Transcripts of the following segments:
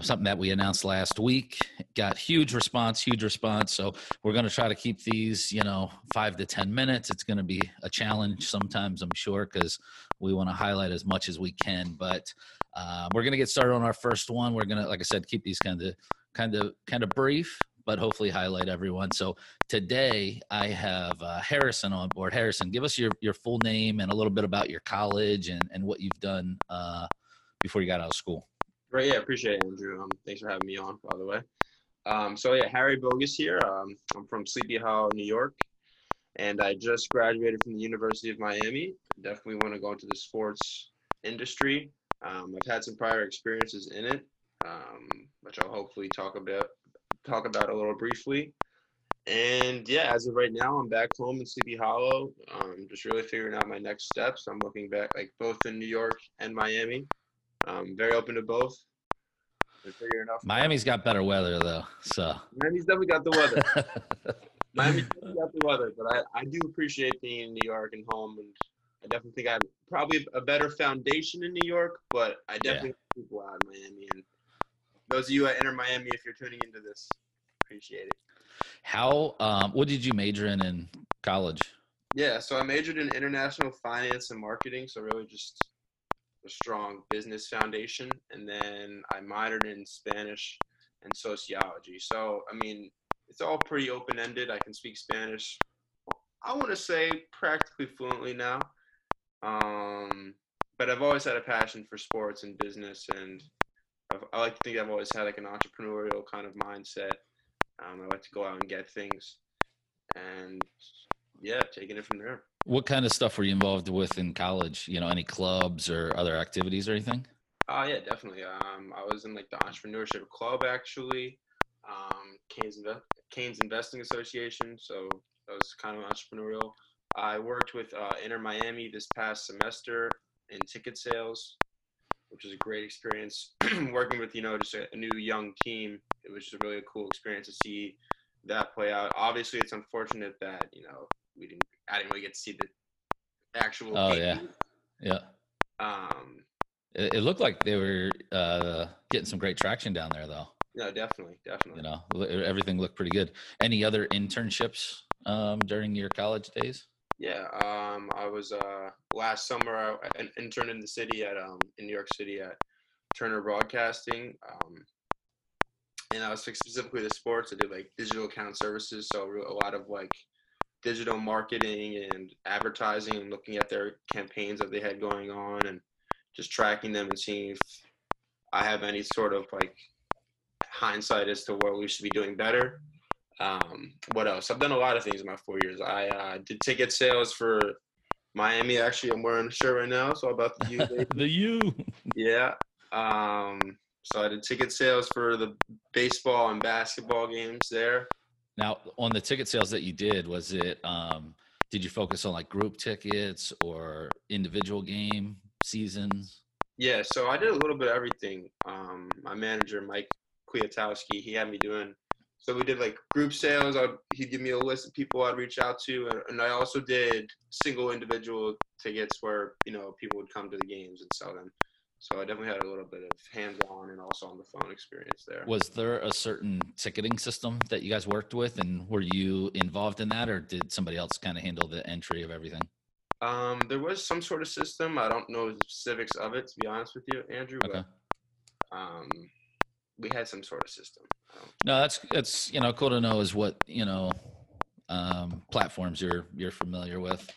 uh, something that we announced last week. Got huge response, huge response. So we're going to try to keep these, you know, five to 10 minutes. It's going to be a challenge sometimes, I'm sure, because we want to highlight as much as we can. But uh, we're going to get started on our first one. We're going to, like I said, keep these kind of, kind of, kind of brief, but hopefully highlight everyone. So today I have uh, Harrison on board. Harrison, give us your, your full name and a little bit about your college and, and what you've done uh, before you got out of school. Right. Yeah. Appreciate it, Andrew. Um, thanks for having me on, by the way. Um, so yeah, Harry Bogusz here. Um, I'm from Sleepy Hollow, New York, and I just graduated from the University of Miami. Definitely want to go into the sports industry. Um, I've had some prior experiences in it, um, which I'll hopefully talk about talk about a little briefly. And yeah, as of right now, I'm back home in Sleepy Hollow. Um, just really figuring out my next steps. I'm looking back, like both in New York and Miami. Um, very open to both. Miami's got better weather though, so Miami's definitely got the weather. Miami's definitely got the weather, but I, I do appreciate being in New York and home, and I definitely think I have probably a better foundation in New York, but I definitely yeah. people out in Miami. And those of you at Inter Miami, if you're tuning into this, appreciate it. How? Um, what did you major in in college? Yeah, so I majored in international finance and marketing. So really just a strong business foundation, and then I minored in Spanish and sociology. So, I mean, it's all pretty open ended. I can speak Spanish, I want to say practically fluently now. Um, but I've always had a passion for sports and business, and I've, i like to think I've always had like an entrepreneurial kind of mindset. Um, I like to go out and get things, and yeah, taking it from there. What kind of stuff were you involved with in college? You know, any clubs or other activities or anything? Uh, yeah, definitely. Um, I was in like the entrepreneurship club actually, um, Canes, Inve- Canes Investing Association. So I was kind of entrepreneurial. I worked with uh, Inter Miami this past semester in ticket sales, which was a great experience. Working with you know just a, a, new young team, it was just really a really cool experience to see that play out. Obviously, it's unfortunate that you know we didn't I didn't really get to see the actual. Oh game. yeah, yeah. Um, it, it, looked like they were uh, getting some great traction down there, though. No, definitely, definitely. You know, everything looked pretty good. Any other internships um, during your college days? Yeah, um, I was uh, last summer. I interned in the city at um, in New York City at Turner Broadcasting, um, and I was specifically the sports. I did like digital account services, so a lot of like digital marketing and advertising and looking at their campaigns that they had going on and just tracking them and seeing if I have any sort of like hindsight as to what we should be doing better. Um, what else? I've done a lot of things in my four years. I uh, did ticket sales for Miami. Actually, I'm wearing a shirt right now. So about the U. the U. Yeah. Um, so I did ticket sales for the baseball and basketball games there. Now, on the ticket sales that you did, was it um, did you focus on like group tickets or individual game seasons? Yeah, so I did a little bit of everything. Um, my manager, Mike Kwiatowski, he had me doing. So we did like group sales. I'd, he'd give me a list of people I'd reach out to, and, and I also did single individual tickets where you know people would come to the games and sell them. So I definitely had a little bit of hands-on and also on the phone experience there. Was there a certain ticketing system that you guys worked with, and were you involved in that, or did somebody else kind of handle the entry of everything? Um, there was some sort of system. I don't know the specifics of it, to be honest with you, Andrew. Okay. But, um, we had some sort of system. No, that's that's you know cool to know is what you know um, platforms you're you're familiar with.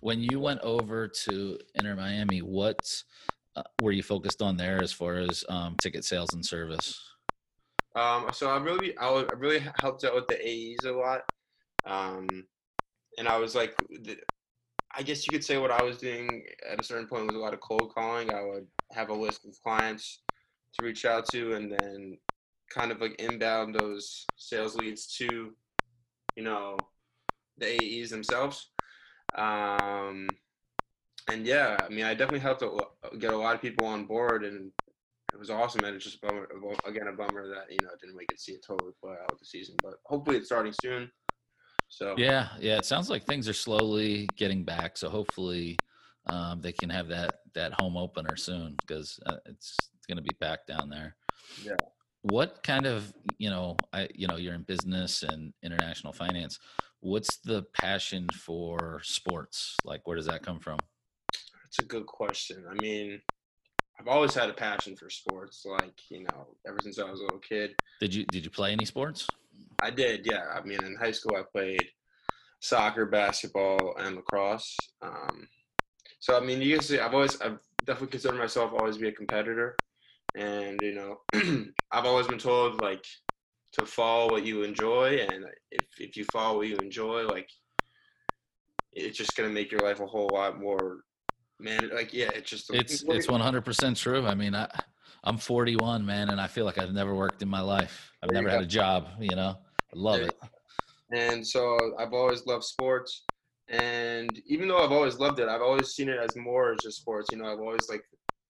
When you went over to Inter Miami, what were you focused on there as far as um, ticket sales and service? Um, so I really, I really helped out with the AEs a lot, um, and I was like, I guess you could say what I was doing at a certain point was a lot of cold calling. I would have a list of clients to reach out to, and then kind of like inbound those sales leads to, you know, the AEs themselves. Um, and yeah, I mean, I definitely helped get a lot of people on board, and it was awesome. And it's just a bummer, again, a bummer that you know didn't make it see it totally play out the season, but hopefully it's starting soon. So yeah, yeah, it sounds like things are slowly getting back. So hopefully um, they can have that that home opener soon because uh, it's it's going to be back down there. Yeah. what kind of you know i you know you're in business and international finance what's the passion for sports like where does that come from That's a good question. I mean, I've always had a passion for sports, like, you know, ever since I was a little kid. did you did you play any sports I did, yeah. I mean, in high school, I played soccer, basketball, and lacrosse. Um, so, I mean, you can see I've always, I've definitely considered myself always be a competitor. And, you know, I've always been told, like, to follow what you enjoy. And if, if you follow what you enjoy, like, it's just going to make your life a whole lot more, man. Like, yeah, it's just, it's it's 100% true i mean i i'm 41 man and i feel like i've never worked in my life i've There never had a job you know i love There it and so I've always loved sports. And even though I've always loved it, I've always seen it as more as just sports. You know, I've always like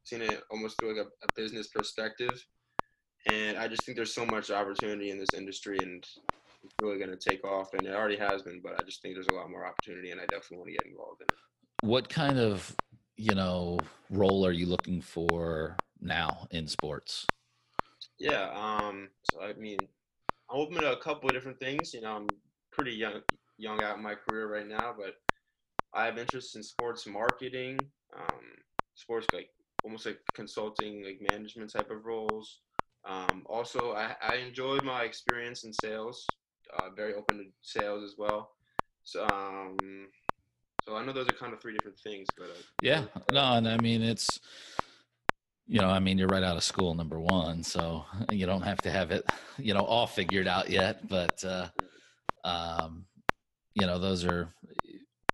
seen it almost through like a, a business perspective. And I just think there's so much opportunity in this industry, and it's really going to take off. And it already has been, but I just think there's a lot more opportunity, and I definitely want to get involved in it. what kind of you know role are you looking for now in sports Yeah. Um. So I mean, I'm open to a couple of different things. You know, I'm pretty young, young out in my career right now, but I have interest in sports marketing, um, sports like almost like consulting, like management type of roles. Um, also, I, I enjoyed my experience in sales. Uh, very open to sales as well. So, um, so I know those are kind of three different things, but uh, Yeah, no, and I mean it's you know, I mean you're right out of school number 1, so you don't have to have it, you know, all figured out yet, but uh um you know, those are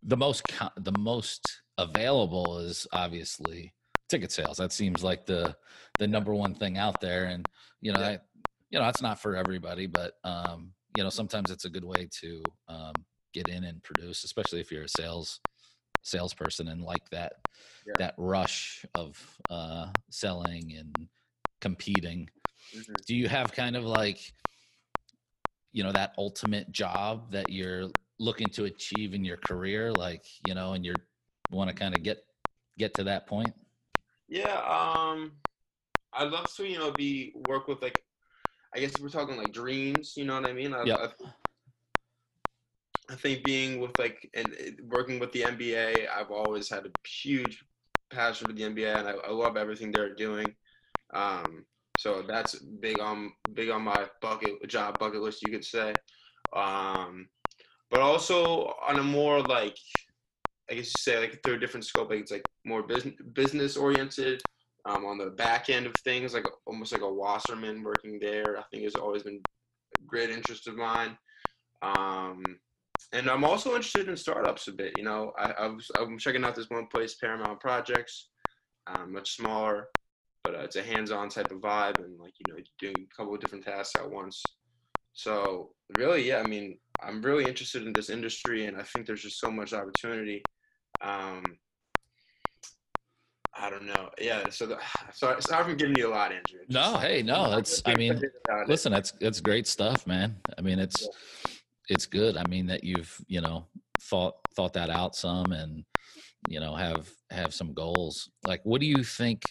the most the most available is obviously ticket sales. That seems like the the number one thing out there and you know, Yeah. I, you know, it's not for everybody, but um you know, sometimes it's a good way to um get in and produce, especially if you're a sales salesperson and like that Yeah. that rush of uh selling and competing Mhm. do you have kind of like you know that ultimate job that you're looking to achieve in your career like you know and you're want to kind of get get to that point Yeah, um, I'd love to, you know, be work with like, I guess we're talking like dreams, you know what I mean? I, Yeah. I, I think being with like and working with the NBA, I've always had a huge passion for the NBA, and I, I love everything they're doing. Um, so that's big on big on my bucket job bucket list, you could say. Um, but also on a more like I guess you say like through a different scope, like it's like more business business oriented. Um, on the back end of things, like almost like a Wasserman working there, I think has always been a great interest of mine. Um, and I'm also interested in startups a bit. You know, I, I was, I'm checking out this one place, Paramount Projects, um, much smaller, but uh, it's a hands-on type of vibe, and like you know, doing a couple of different tasks at once. So really, yeah, I mean, I'm really interested in this industry, and I think there's just so much opportunity. Um, I don't know. Yeah. So, the, sorry, sorry for giving you a lot, Andrew. It's no hey no that's i mean listen that's that's great stuff man i mean it's it's good i mean that you've you know thought thought that out some and you know have have some goals like what do you think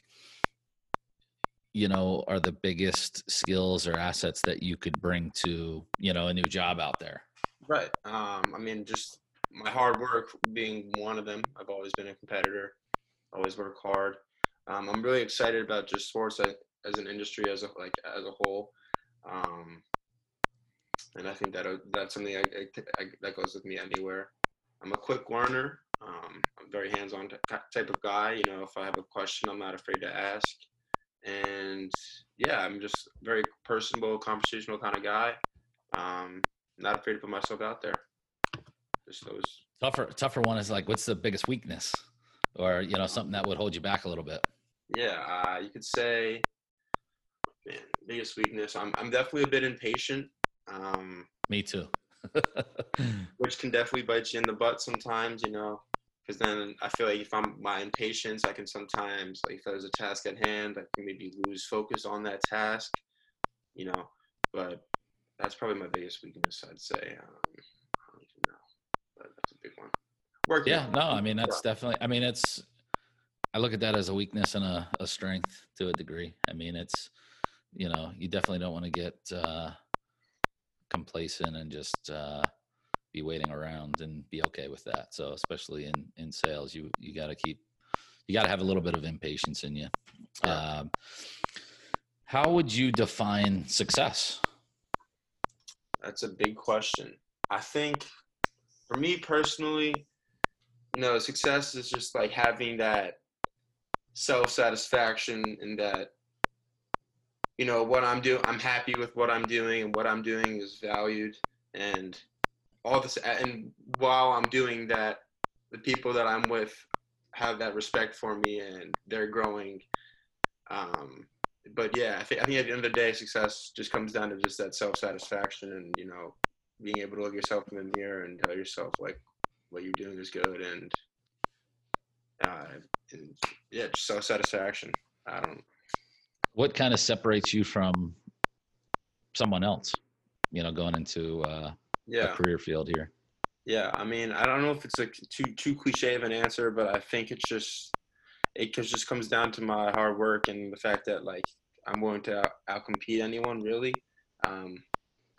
you know are the biggest skills or assets that you could bring to you know a new job out there Right. Um, I mean, just my hard work being one of them. I've always been a competitor, always work hard. Um, I'm really excited about just sports as, an industry as a like as a whole. Um, and I think that uh, that's something I, I, I, that goes with me anywhere. I'm a quick learner. Um, I'm a very hands-on t- type of guy. You know, if I have a question, I'm not afraid to ask. And yeah, I'm just very personable, conversational kind of guy. Um, not afraid to put myself out there. Just those. tougher tougher one is like what's the biggest weakness or you know something that would hold you back a little bit Yeah, uh, you could say, man, biggest weakness. I'm I'm definitely a bit impatient, um, me too which can definitely bite you in the butt sometimes. You know, because then I feel like if I'm my impatience, I can sometimes like if there's a task at hand, I can maybe lose focus on that task. You know, but that's probably my biggest weakness. I'd say. Um, I don't even know, but that's a big one. Working yeah no i mean that's definitely i mean it's i look at that as a weakness and a, a strength to a degree i mean it's you know, you definitely don't want to get uh, complacent and just uh, be waiting around and be okay with that. So especially in in sales, you you got to keep you got to have a little bit of impatience in you. Yeah. Um, how would you define success? That's a big question. I think for me personally, you know, success is just like having that self satisfaction and that, you know, what I'm doing, I'm happy with what I'm doing and what I'm doing is valued. And all this, and while I'm doing that, the people that I'm with have that respect for me and they're growing. Um, but yeah, I think I think at the end of the day, success just comes down to just that self satisfaction and you know being able to look yourself in the mirror and tell yourself like what you're doing is good and, uh, and yeah, just self satisfaction. I don't. What kind of separates you from someone else? You know, going into uh, Yeah, a career field here. yeah. I mean, I don't know if it's like too too cliche of an answer, but I think it's just it just comes down to my hard work and the fact that like I'm willing to out, outcompete anyone really. Um,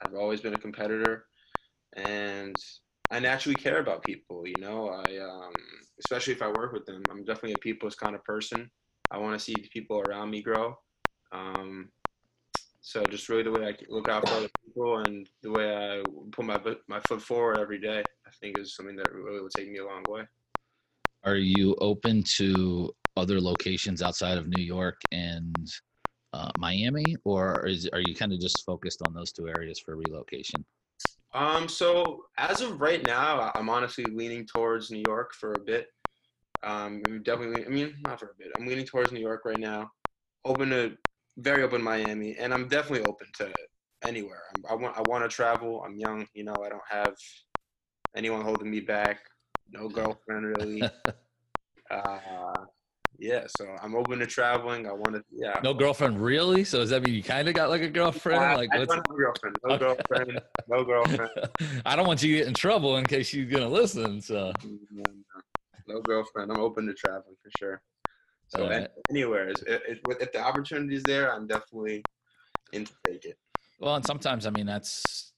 I've always been a competitor, and I naturally care about people. You know, I um, especially if I work with them. I'm definitely a people's kind of person. I want to see the people around me grow. Um, so just really the way I look out for other people and the way I put my foot- my foot forward every day, I think is something that really will take me a long way. Are you open to other locations outside of New York and uh, Miami, or is are you kind of just focused on those two areas for relocation? Um, so as of right now, I'm honestly leaning towards New York for a bit. Um, I'm definitely, I mean, not for a bit. I'm leaning towards New York right now. Open to, very open Miami, and I'm definitely open to anywhere. I'm, I want, I want to travel. I'm young, you know. I don't have anyone holding me back. No girlfriend really. uh, yeah, so I'm open to traveling. I want to, yeah. No girlfriend, really? So does that mean you kind of got like a girlfriend? I, like I what's? don't have a girlfriend. No Okay. girlfriend. No girlfriend. I don't want you to get in trouble in case you're gonna listen. So No, no, no girlfriend. I'm open to traveling for sure. So anywhere, is- if, the opportunity is there, I'm definitely in to take it. well, and sometimes I mean that's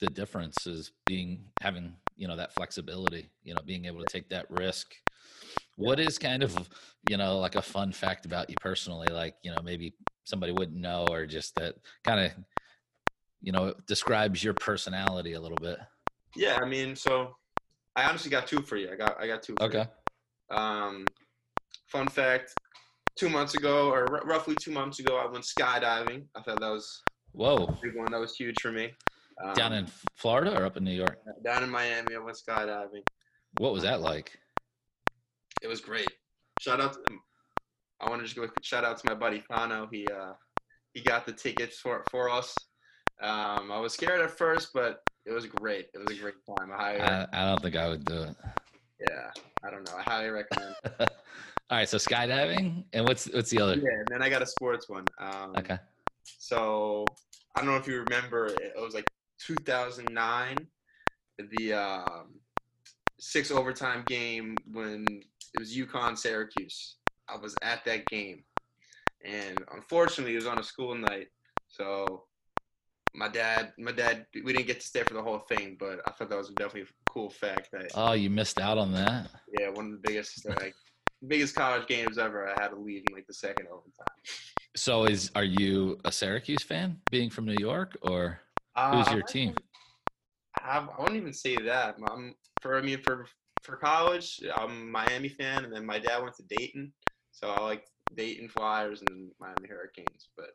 the difference is being having you know that flexibility. You know, being able to take that risk. What is kind of you know like a fun fact about you personally? Like you know maybe somebody wouldn't know, or just that kind of you know describes your personality a little bit. Yeah, I mean, so I honestly got two for you. I got I got two. Okay. Um, fun fact: two months ago, or r- roughly two months ago, I went skydiving. I thought that was Whoa. big one. That was huge for me. Um, Down in Florida or up in New York? down in Miami, I went skydiving. What was that like? It was great. Shout out to. I want to just give a shout out to my buddy Fano. He uh, he got the tickets for for us. Um, I was scared at first, but it was great. It was a great time. I highly, I, I don't think I would do it. yeah, I don't know. I highly recommend. All right, so skydiving, and what's what's the other? yeah, and then I got a sports one. Um, Okay. So I don't know if you remember. It was like 2009, the um, six overtime game when it was UConn Syracuse. I was at that game, and unfortunately, it was on a school night. So my dad, my dad, we didn't get to stay for the whole thing, but I thought that was definitely a cool fact. That Oh, you missed out on that. yeah, one of the biggest like biggest college games ever. I had to leave in like the second overtime. So, is are you a Syracuse fan, being from New York, or who's Uh, your team? I, I wouldn't even say that. I'm for I mean for for college, I'm a Miami fan, and then my dad went to Dayton, so I like Dayton Flyers and Miami Hurricanes. But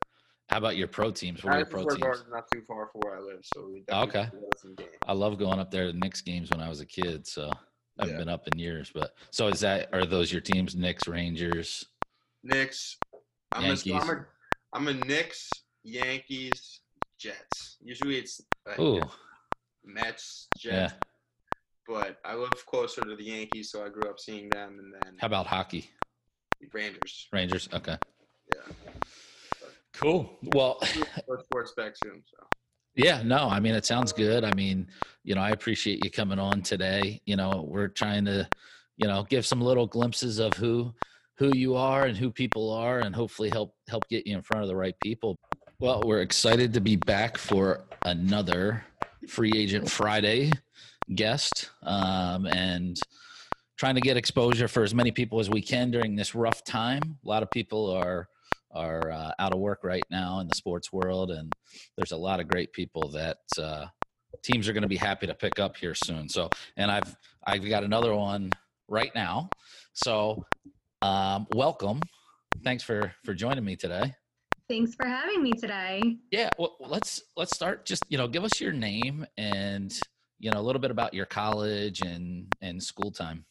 How about your pro teams? What are your pro teams? Not too far from where I live, so we definitely Okay. some games. I love going up there to Knicks games when I was a kid. So I haven't Yeah. been up in years. But so is that are those your teams? Knicks, Rangers. Knicks. I'm Yankees. A, I'm, a, I'm a Knicks, Yankees, Jets. Usually it's like Ooh, Mets, yeah. Jets. But I live closer to the Yankees, so I grew up seeing them, and then How about hockey? Rangers. Rangers. Okay. Yeah. Cool. Well, Or sports back soon. So. Yeah, no, I mean, it sounds good. I mean, you know, I appreciate you coming on today. You know, we're trying to, you know, give some little glimpses of who who you are and who people are and hopefully help help get you in front of the right people. Well, we're excited to be back for another Free Agent Friday guest um, and trying to get exposure for as many people as we can during this rough time. A lot of people are are uh, out of work right now in the sports world, and there's a lot of great people that uh, teams are going to be happy to pick up here soon. So, and I've I've got another one right now. So, um, welcome. Thanks for for joining me today. Thanks for having me today. Yeah, well, let's let's start. Just you know, give us your name and you know a little bit about your college and and school time.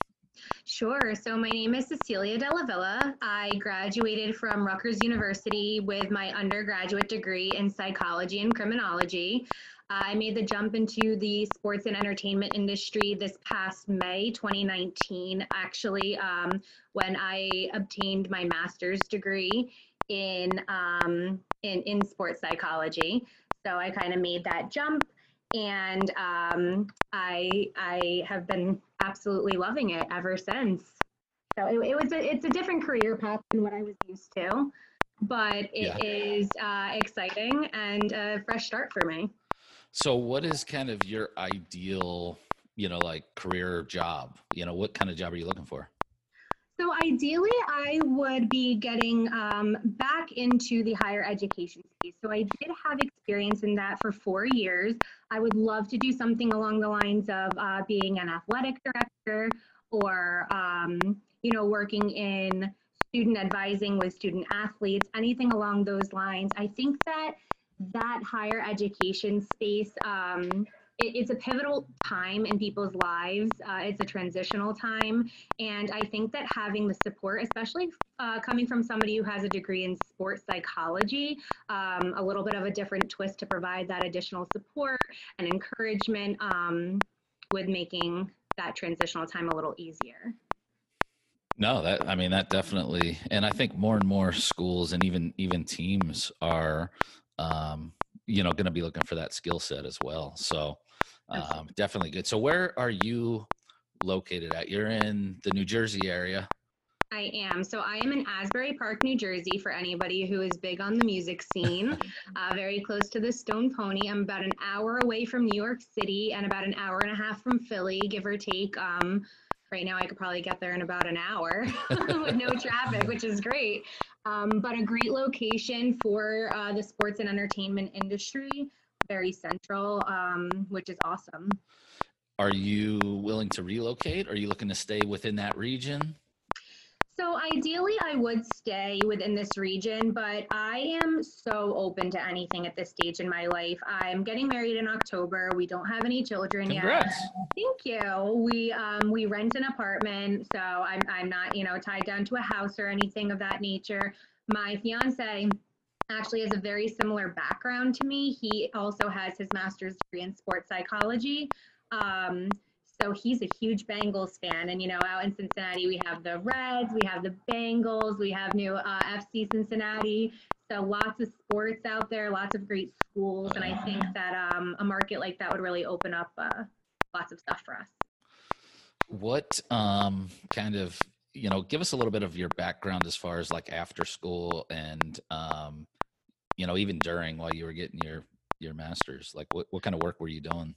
Sure. So my name is Cecilia Della Villa. I graduated from Rutgers University with my undergraduate degree in psychology and criminology. I made the jump into the sports and entertainment industry this past May 2019, actually, um, when I obtained my master's degree in, um, in, in sports psychology. So I kind of made that jump and um, I I have been absolutely loving it ever since. So it, it, was a, it's a different career path than what I was used to, but it yeah. is uh, exciting and a fresh start for me. So, what is kind of your ideal, you know, like career job? You know, what kind of job are you looking for? So ideally, I would be getting um, back into the higher education space. So I did have experience in that for four years. I would love to do something along the lines of uh, being an athletic director or, um, you know, working in student advising with student athletes, anything along those lines. I think that that higher education space um, it, it's a pivotal time in people's lives. Uh, it's a transitional time. And I think that having the support, especially uh, coming from somebody who has a degree in sports psychology, um, a little bit of a different twist to provide that additional support and encouragement um, with making that transitional time a little easier. No, that I mean that definitely, and I think more and more schools and even even teams are, um, you know, going to be looking for that skill set as well. So um, definitely good. So where are you located at? You're in the New Jersey area. I am. So I am in Asbury Park, New Jersey, for anybody who is big on the music scene. uh, very close to the Stone Pony. I'm about an hour away from New York City and about an hour and a half from Philly, give or take. Um, right now, I could probably get there in about an hour with no traffic, which is great. Um, but a great location for uh, the sports and entertainment industry very central, um, which is awesome. Are you willing to relocate? Are you looking to stay within that region? So ideally, I would stay within this region, but I am so open to anything at this stage in my life. I'm getting married in October. We don't have any children Congrats. yet. Thank you. We um, we rent an apartment, so I'm I'm not you know tied down to a house or anything of that nature. My fiance actually has a very similar background to me. He also has his master's degree in sports psychology. Um, so he's a huge Bengals fan. And, you know, out in Cincinnati, we have the Reds, we have the Bengals, we have new uh, FC Cincinnati. So lots of sports out there, lots of great schools. And I think that um, a market like that would really open up uh, lots of stuff for us. What um, kind of, you know, give us a little bit of your background as far as like after school and, um, you know, even during while you were getting your your master's? Like, what what kind of work were you doing?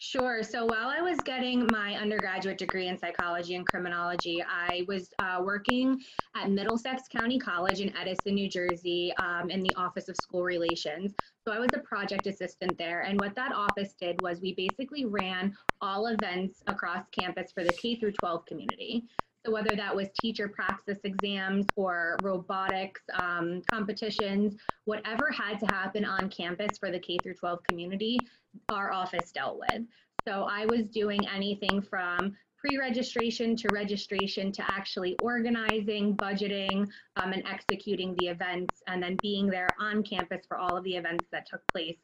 Sure. So while I was getting my undergraduate degree in psychology and criminology, I was uh, working at Middlesex County College in Edison, New Jersey, um, in the Office of School Relations. So I was a project assistant there. And what that office did was we basically ran all events across campus for the K through 12 community. So whether that was teacher praxis exams or robotics um, competitions, whatever had to happen on campus for the K through 12 community, our office dealt with. So I was doing anything from pre-registration to registration to actually organizing, budgeting, um, and executing the events, and then being there on campus for all of the events that took place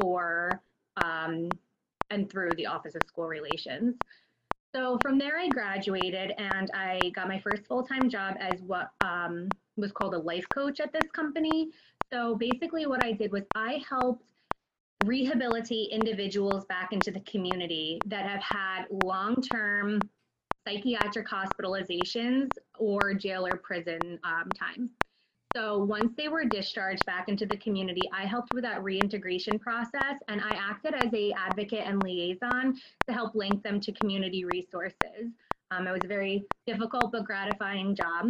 for um, and through the Office of School Relations. So from there, I graduated and I got my first full time job as what um, was called a life coach at this company. So basically, what I did was I helped rehabilitate individuals back into the community that have had long term psychiatric hospitalizations or jail or prison um, time. So once they were discharged back into the community, I helped with that reintegration process and I acted as a advocate and liaison to help link them to community resources. Um, it was a very difficult but gratifying job.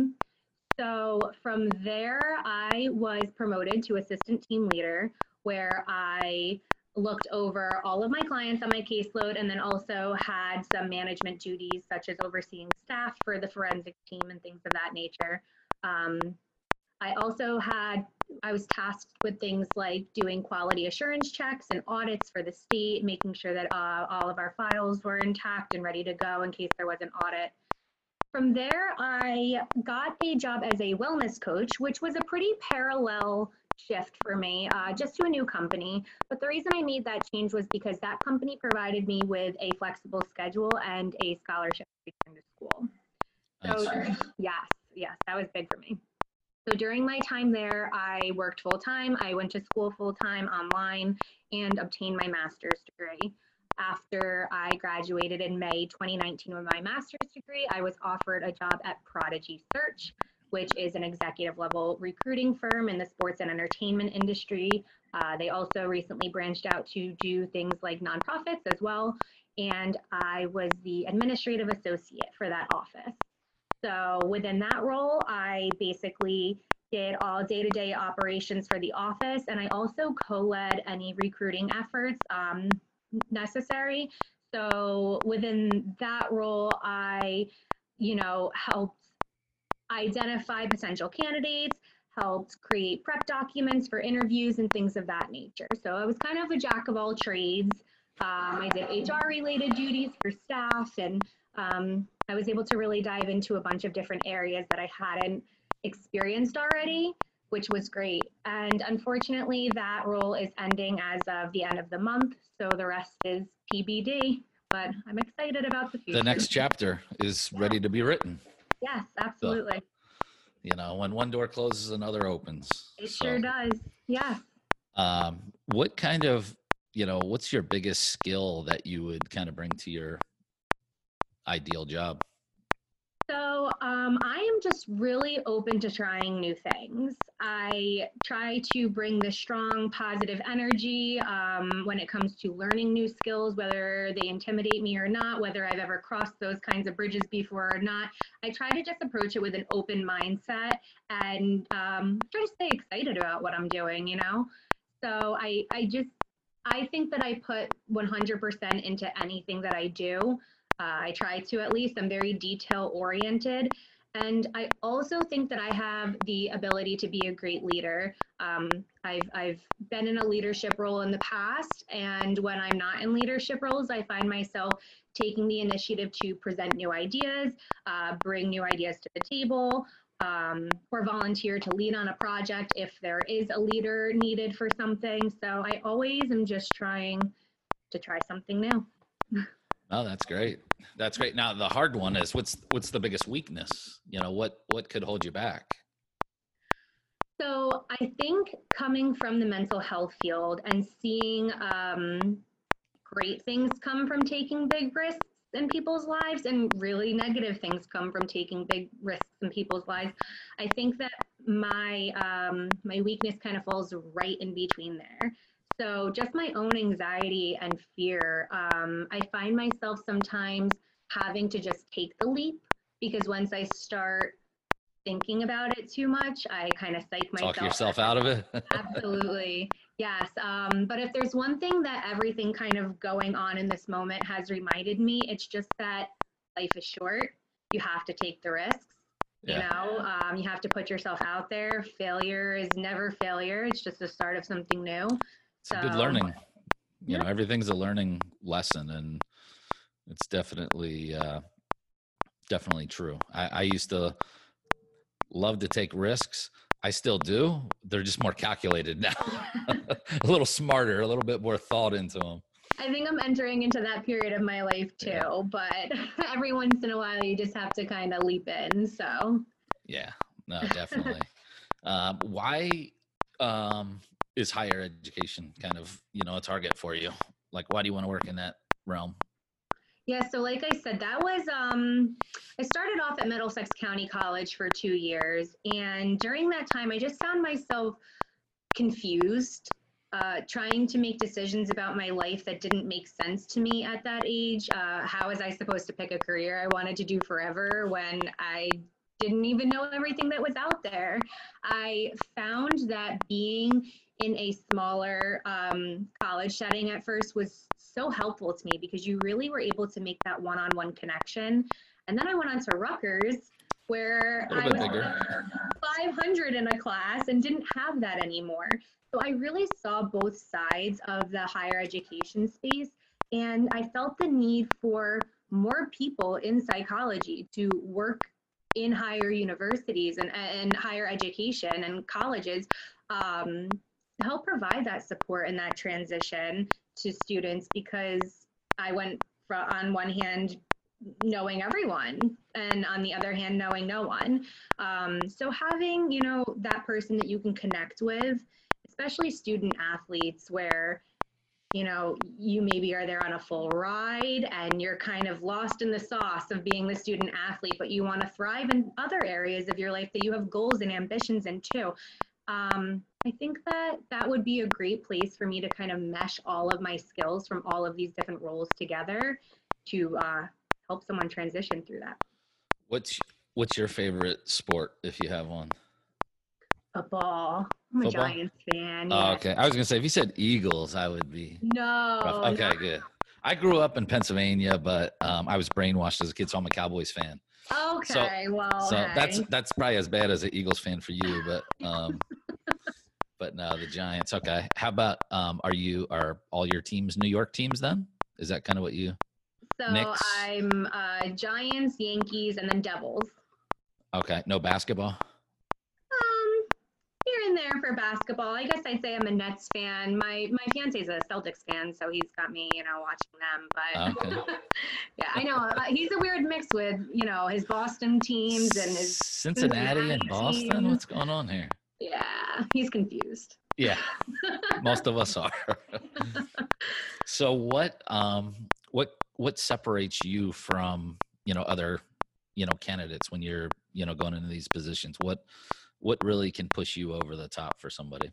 So from there, I was promoted to assistant team leader, where I looked over all of my clients on my caseload and then also had some management duties, such as overseeing staff for the forensic team and things of that nature. Um, I also had, I was tasked with things like doing quality assurance checks and audits for the state, making sure that uh, all of our files were intact and ready to go in case there was an audit. From there, I got a job as a wellness coach, which was a pretty parallel shift for me, uh, just to a new company. But the reason I made that change was because that company provided me with a flexible schedule and a scholarship to return to school. So, Nice. yes, yes, that was big for me. So during my time there, I worked full time. I went to school full time online and obtained my master's degree. After I graduated in May 2019 with my master's degree, I was offered a job at Prodigy Search, which is an executive level recruiting firm in the sports and entertainment industry. Uh, they also recently branched out to do things like nonprofits as well. And I was the administrative associate for that office. So within that role, I basically did all day-to-day operations for the office, and I also co-led any recruiting efforts um, necessary. So within that role, I, you know, helped identify potential candidates, helped create prep documents for interviews and things of that nature. So I was kind of a jack of all trades. Um, I did HR related duties for staff and um, I was able to really dive into a bunch of different areas that I hadn't experienced already, which was great. And unfortunately, that role is ending as of the end of the month. So the rest is TBD, but I'm excited about the future. The next chapter is ready to be written. Yes, absolutely. You know, when one door closes, another opens. It So, sure does. Yeah. Um, what kind of, you know, what's your biggest skill that you would kind of bring to your ideal job? So um, I am just really open to trying new things. I try to bring the strong, positive energy um, when it comes to learning new skills, whether they intimidate me or not, whether I've ever crossed those kinds of bridges before or not. I try to just approach it with an open mindset and um, try to stay excited about what I'm doing, you know? So I, I just, I think that I put 100% into anything that I do. Uh, I try to at least. I'm very detail oriented. And I also think that I have the ability to be a great leader. Um, I've, I've been in a leadership role in the past, and when I'm not in leadership roles, I find myself taking the initiative to present new ideas, uh, bring new ideas to the table, um, or volunteer to lead on a project if there is a leader needed for something. So I always am just trying to try something new. Oh, that's great. That's great. Now the hard one is what's what's the biggest weakness? You know, what what could hold you back? So I think coming from the mental health field and seeing um, great things come from taking big risks in people's lives and really negative things come from taking big risks in people's lives, I think that my um, my weakness kind of falls right in between there. So just my own anxiety and fear, um, I find myself sometimes having to just take the leap because once I start thinking about it too much, I kind of psych myself. Talk yourself out of it. Absolutely. Yes. Um, but if there's one thing that everything kind of going on in this moment has reminded me, it's just that life is short. You have to take the risks. You Yeah. know, um, you have to put yourself out there. Failure is never failure. It's just the start of something new. It's a good So- learning. You Yeah. know, everything's a learning lesson, and it's definitely uh, definitely true. I, I used to love to take risks. I still do. They're just more calculated now, a little smarter, a little bit more thought into them. I think I'm entering into that period of my life too. Yeah. But every once in a while, you just have to kind of leap in. So. Yeah, no, definitely. um, why um, is higher education kind of you know a target for you? Like, why do you want to work in that realm? Yeah, so like I said, that was um I started off at Middlesex County College for 2 years and during that time I just found myself confused uh, trying to make decisions about my life that didn't make sense to me at that age. Uh, how was I supposed to pick a career I wanted to do forever when I didn't even know everything that was out there? I found that being in a smaller um, college setting at first was so helpful to me because you really were able to make that one on one connection. And then I went on to Rutgers where I was 500 in a class and didn't have that anymore. So I really saw both sides of the higher education space, and I felt the need for more people in psychology to work in higher universities and, and higher education and colleges um, help provide that support and that transition to students because I went from, on one hand knowing everyone and on the other hand knowing no one. Um, so having you know that person that you can connect with especially student athletes where you know you maybe are there on a full ride and you're kind of lost in the sauce of being the student athlete but you want to thrive in other areas of your life that you have goals and ambitions in too um, i think that that would be a great place for me to kind of mesh all of my skills from all of these different roles together to uh, help someone transition through that what's what's your favorite sport if you have one Football. I'm Football? a Giants fan. Oh, okay. I was gonna say if you said Eagles, I would be No. rough. Okay, no. good. I grew up in Pennsylvania, but um, I was brainwashed as a kid, so I'm a Cowboys fan. Okay. well, so that's hey. that's probably as bad as an Eagles fan for you, but um, but no, the Giants. Okay. How about um, are you are all your teams New York teams then? Is that kind of what you? so Knicks? I'm uh, Giants, Yankees, and then Devils. Okay. No basketball. Here and there for basketball. I guess I'd say I'm a Nets fan. My my fiance's a Celtics fan, so he's got me, you know, watching them. But Okay. yeah, I know uh, he's a weird mix with you know his Boston teams and his Cincinnati and Boston. teams. What's going on here? yeah, he's confused. Yeah, most of us are. so what um what what separates you from you know other you know candidates when you're you know going into these positions? What what really can push you over the top for somebody?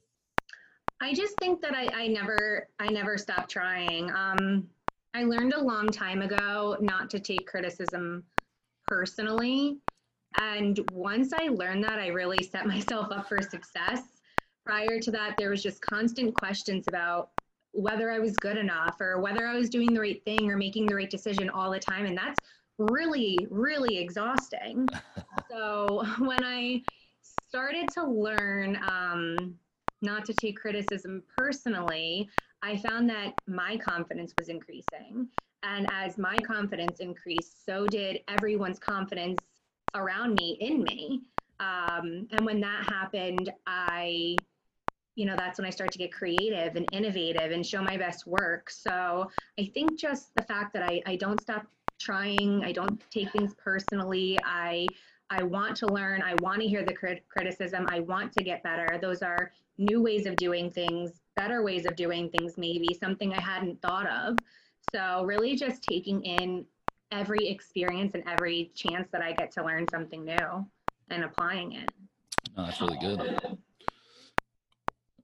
I just think that I, I never I never stopped trying. Um, I learned a long time ago not to take criticism personally. And once I learned that, I really set myself up for success. Prior to that, there was just constant questions about whether I was good enough or whether I was doing the right thing or making the right decision all the time. And that's really, really exhausting. so when I started to learn um, not to take criticism personally, I found that my confidence was increasing. And as my confidence increased, so did everyone's confidence around me in me. Um, and when that happened, I, you know, that's when I started to get creative and innovative and show my best work. So I think just the fact that I, I don't stop trying, I don't take things personally, I I want to learn. I want to hear the crit- criticism. I want to get better. Those are new ways of doing things, better ways of doing things, maybe something I hadn't thought of. So, really, just taking in every experience and every chance that I get to learn something new and applying it. No, that's really good.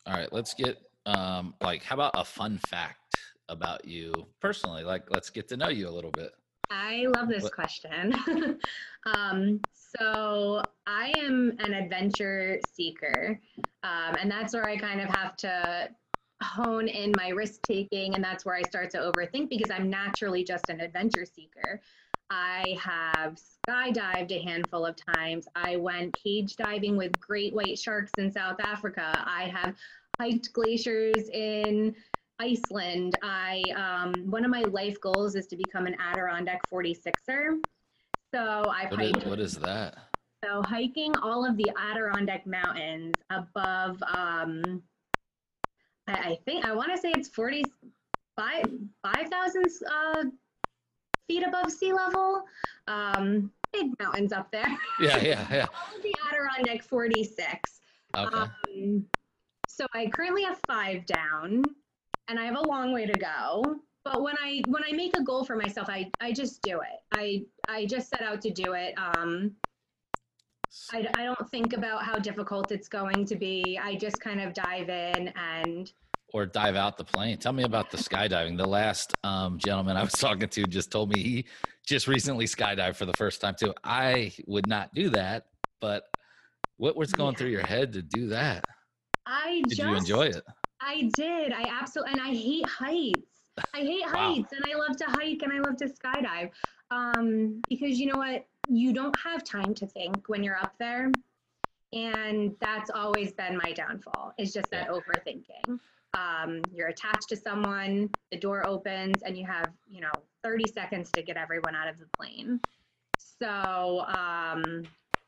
All right, let's get um like how about a fun fact about you personally? Like let's get to know you a little bit. I love this question. um, so I am an adventure seeker, um, and that's where I kind of have to hone in my risk taking, and that's where I start to overthink because I'm naturally just an adventure seeker. I have skydived a handful of times. I went cage diving with great white sharks in South Africa. I have hiked glaciers in Iceland. I um, one of my life goals is to become an Adirondack 46er. So I've What is, hiked. what is that? So hiking all of the Adirondack mountains above. Um, I, I think I want to say it's 45 5,000 uh, feet above sea level. Um, big mountains up there. Yeah, yeah, yeah. all of the Adirondack 46. Okay. Um, so I currently have five down, and I have a long way to go. but when I when I make a goal for myself, I I just do it. I I just set out to do it. Um, I, I don't think about how difficult it's going to be. I just kind of dive in and or dive out the plane. Tell me about the skydiving. The last um, gentleman I was talking to just told me he just recently skydived for the first time too. I would not do that, but what was going yeah. through your head to do that? I did just, you enjoy it? I did. I absolutely and I hate heights. I hate wow. heights and I love to hike and I love to skydive. Um, because you know what? You don't have time to think when you're up there. And that's always been my downfall. Is just that overthinking. Um, you're attached to someone, the door opens, and you have, you know, 30 seconds to get everyone out of the plane. So, um,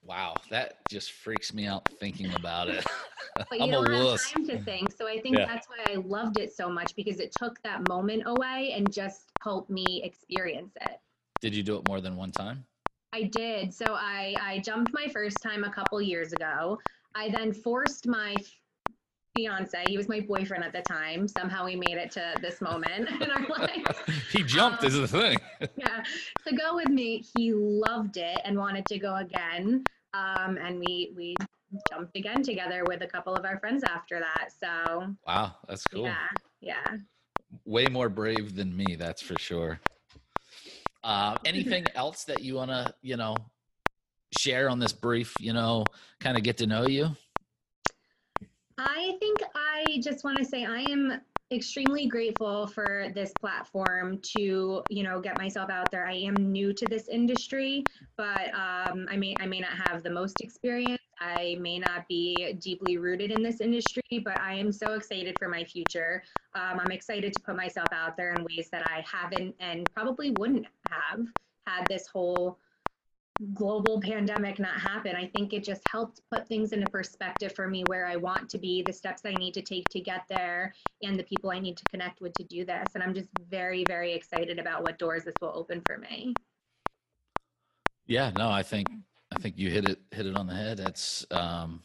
wow, that just freaks me out thinking about it. but you don't have time to think. So I think yeah. that's why I loved it so much because it took that moment away and just helped me experience it. Did you do it more than one time? I did. So I, I jumped my first time a couple years ago. I then forced my fiance, he was my boyfriend at the time. Somehow we made it to this moment in our life. he jumped um, is the thing. yeah. To go with me, he loved it and wanted to go again. Um, and we we jumped again together with a couple of our friends after that. So Wow, that's cool. Yeah. Yeah. Way more brave than me, that's for sure. Uh, anything else that you want to, you know, share on this brief, you know, kind of get to know you? I think I just want to say I am extremely grateful for this platform to you know get myself out there. I am new to this industry but um, i may i may not have the most experience. I may not be deeply rooted in this industry but i am so excited for my future. Um, i'm excited to put myself out there in ways that i haven't and probably wouldn't have had this whole global pandemic not happen, I think it just helped put things into perspective for me where I want to be, the steps I need to take to get there, and the people I need to connect with to do this. And I'm just very, very excited about what doors this will open for me. Yeah, no, I think I think you hit it hit it on the head. That's um,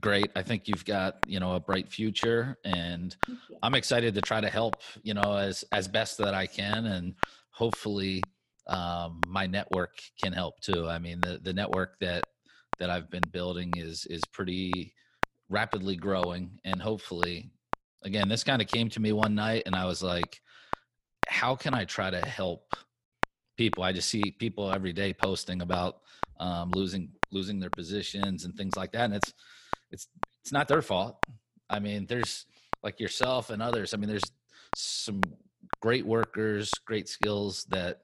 great. I think you've got you know a bright future, and I'm excited to try to help you know as as best that I can, and hopefully um, my network can help too. I mean, the the network that that I've been building is is pretty rapidly growing, and hopefully, again, this kind of came to me one night, and I was like, how can I try to help people? I just see people every day posting about um, losing losing their positions and things like that, and it's it's it's not their fault. I mean, there's like yourself and others. I mean, there's some great workers, great skills that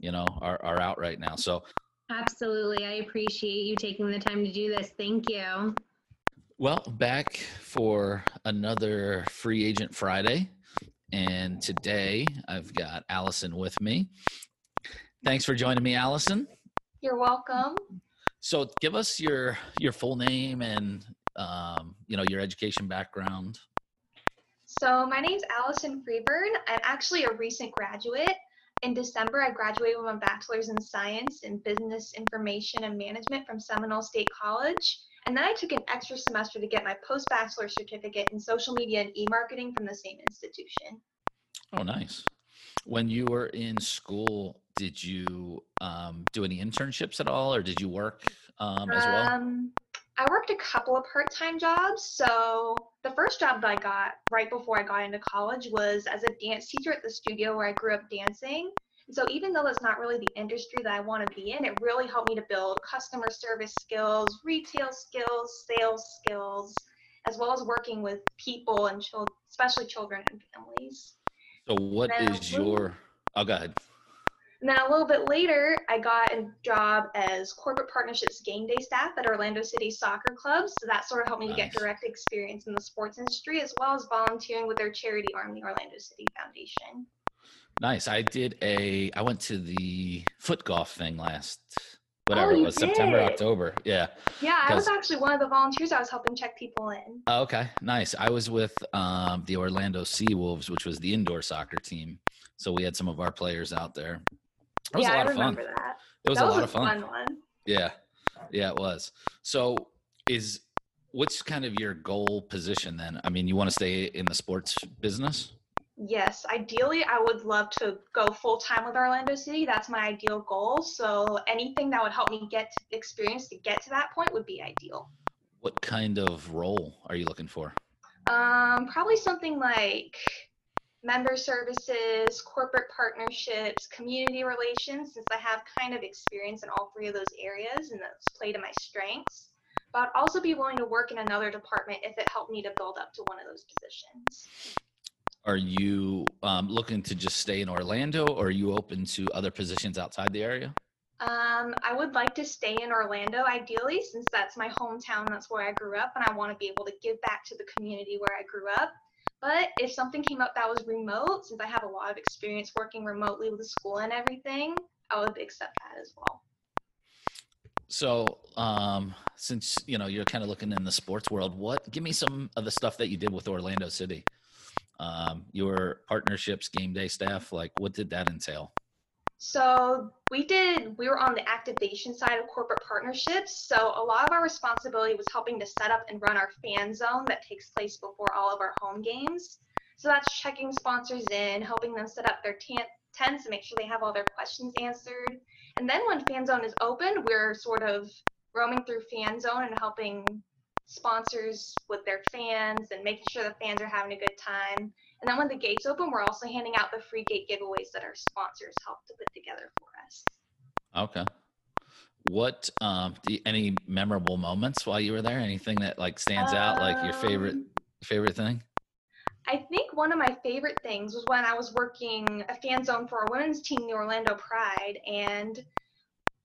you know are, are out right now. So absolutely. I appreciate you taking the time to do this. Thank you. Well back for another free agent friday. And today i've got allison with me. Thanks for joining me allison. You're welcome. So give us your your full name and um, you know your education background. So my name's allison freebern. I'm actually a recent graduate in December, I graduated with my bachelor's in science in business information and management from Seminole State College. And then I took an extra semester to get my post bachelor certificate in social media and e marketing from the same institution. Oh, nice. When you were in school, did you um, do any internships at all, or did you work um, as well? Um, I worked a couple of part time jobs. So, the first job that I got right before I got into college was as a dance teacher at the studio where I grew up dancing. So, even though that's not really the industry that I want to be in, it really helped me to build customer service skills, retail skills, sales skills, as well as working with people and children, especially children and families. So, what is your? Oh, go ahead. And then a little bit later, I got a job as corporate partnerships game day staff at Orlando City Soccer Club. So that sort of helped me nice. to get direct experience in the sports industry as well as volunteering with their charity arm, the Orlando City Foundation. Nice. I did a, I went to the foot golf thing last, whatever oh, it was, did. September, October. Yeah. Yeah, I was actually one of the volunteers I was helping check people in. Oh, okay. Nice. I was with um, the Orlando Sea Wolves, which was the indoor soccer team. So we had some of our players out there. It was yeah, a lot I of remember fun. that. It was that a was lot a of fun. fun one. Yeah, yeah, it was. So, is what's kind of your goal position then? I mean, you want to stay in the sports business? Yes, ideally, I would love to go full time with Orlando City. That's my ideal goal. So anything that would help me get experience to get to that point would be ideal. What kind of role are you looking for? Um, probably something like member services, corporate partnerships, community relations, since I have kind of experience in all three of those areas and that's played to my strengths. But I'd also be willing to work in another department if it helped me to build up to one of those positions. Are you um, looking to just stay in Orlando or are you open to other positions outside the area? Um, I would like to stay in Orlando ideally, since that's my hometown, that's where I grew up, and I want to be able to give back to the community where I grew up. But if something came up that was remote, since I have a lot of experience working remotely with the school and everything, I would accept that as well. So, um, since you know you're kind of looking in the sports world, what give me some of the stuff that you did with Orlando City? Um, your partnerships, game day staff, like what did that entail? So we did, we were on the activation side of corporate partnerships. So a lot of our responsibility was helping to set up and run our fan zone that takes place before all of our home games. So that's checking sponsors in, helping them set up their t- tents and make sure they have all their questions answered. And then when fan zone is open, we're sort of roaming through fan zone and helping sponsors with their fans and making sure the fans are having a good time. And then when the gates open, we're also handing out the free gate giveaways that our sponsors helped to put together for us. Okay. What um do you- any memorable moments while you were there? Anything that like stands out like your favorite Um, favorite thing? I think one of my favorite things was when I was working a fan zone for a women's team, the Orlando Pride, and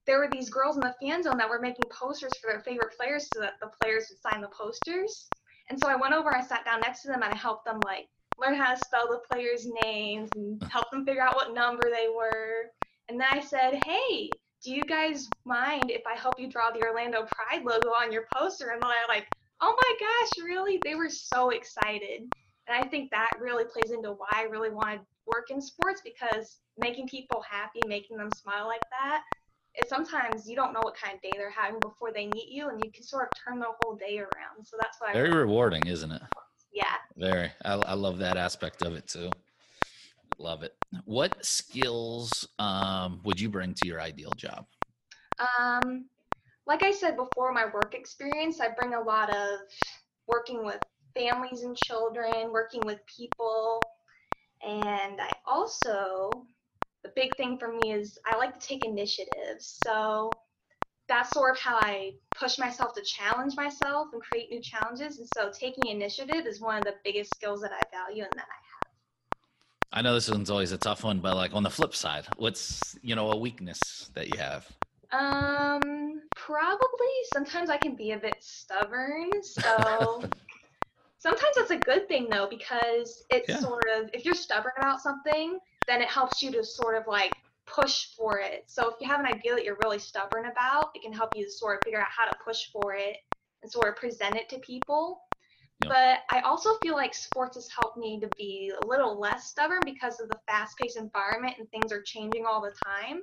there were these girls in the fan zone that were making posters for their favorite players so that the players would sign the posters. And so I went over, I sat down next to them, and I helped them like learn how to spell the players' names and uh-huh. help them figure out what number they were. And then I said, "Hey, do you guys mind if I help you draw the Orlando Pride logo on your poster?" And they're like, "Oh my gosh, really?" They were so excited. And I think that really plays into why I really want to work in sports because making people happy, making them smile like that, it sometimes you don't know what kind of day they're having before they meet you, and you can sort of turn the whole day around. So that's what I Very really- rewarding, isn't it? Yeah. Very. I, I love that aspect of it too. Love it. What skills um, would you bring to your ideal job? Um, like I said before, my work experience, I bring a lot of working with families and children, working with people, and I also, the big thing for me is I like to take initiatives. So that's sort of how I push myself to challenge myself and create new challenges. And so taking initiative is one of the biggest skills that I value and that I have. I know this one's always a tough one, but like on the flip side, what's you know a weakness that you have? Um, probably sometimes I can be a bit stubborn. So sometimes that's a good thing though, because it's Yeah. sort of if you're stubborn about something, then it helps you to sort of like push for it. So if you have an idea that you're really stubborn about, it can help you sort of figure out how to push for it and sort of present it to people. Yeah. But I also feel like sports has helped me to be a little less stubborn because of the fast-paced environment and things are changing all the time.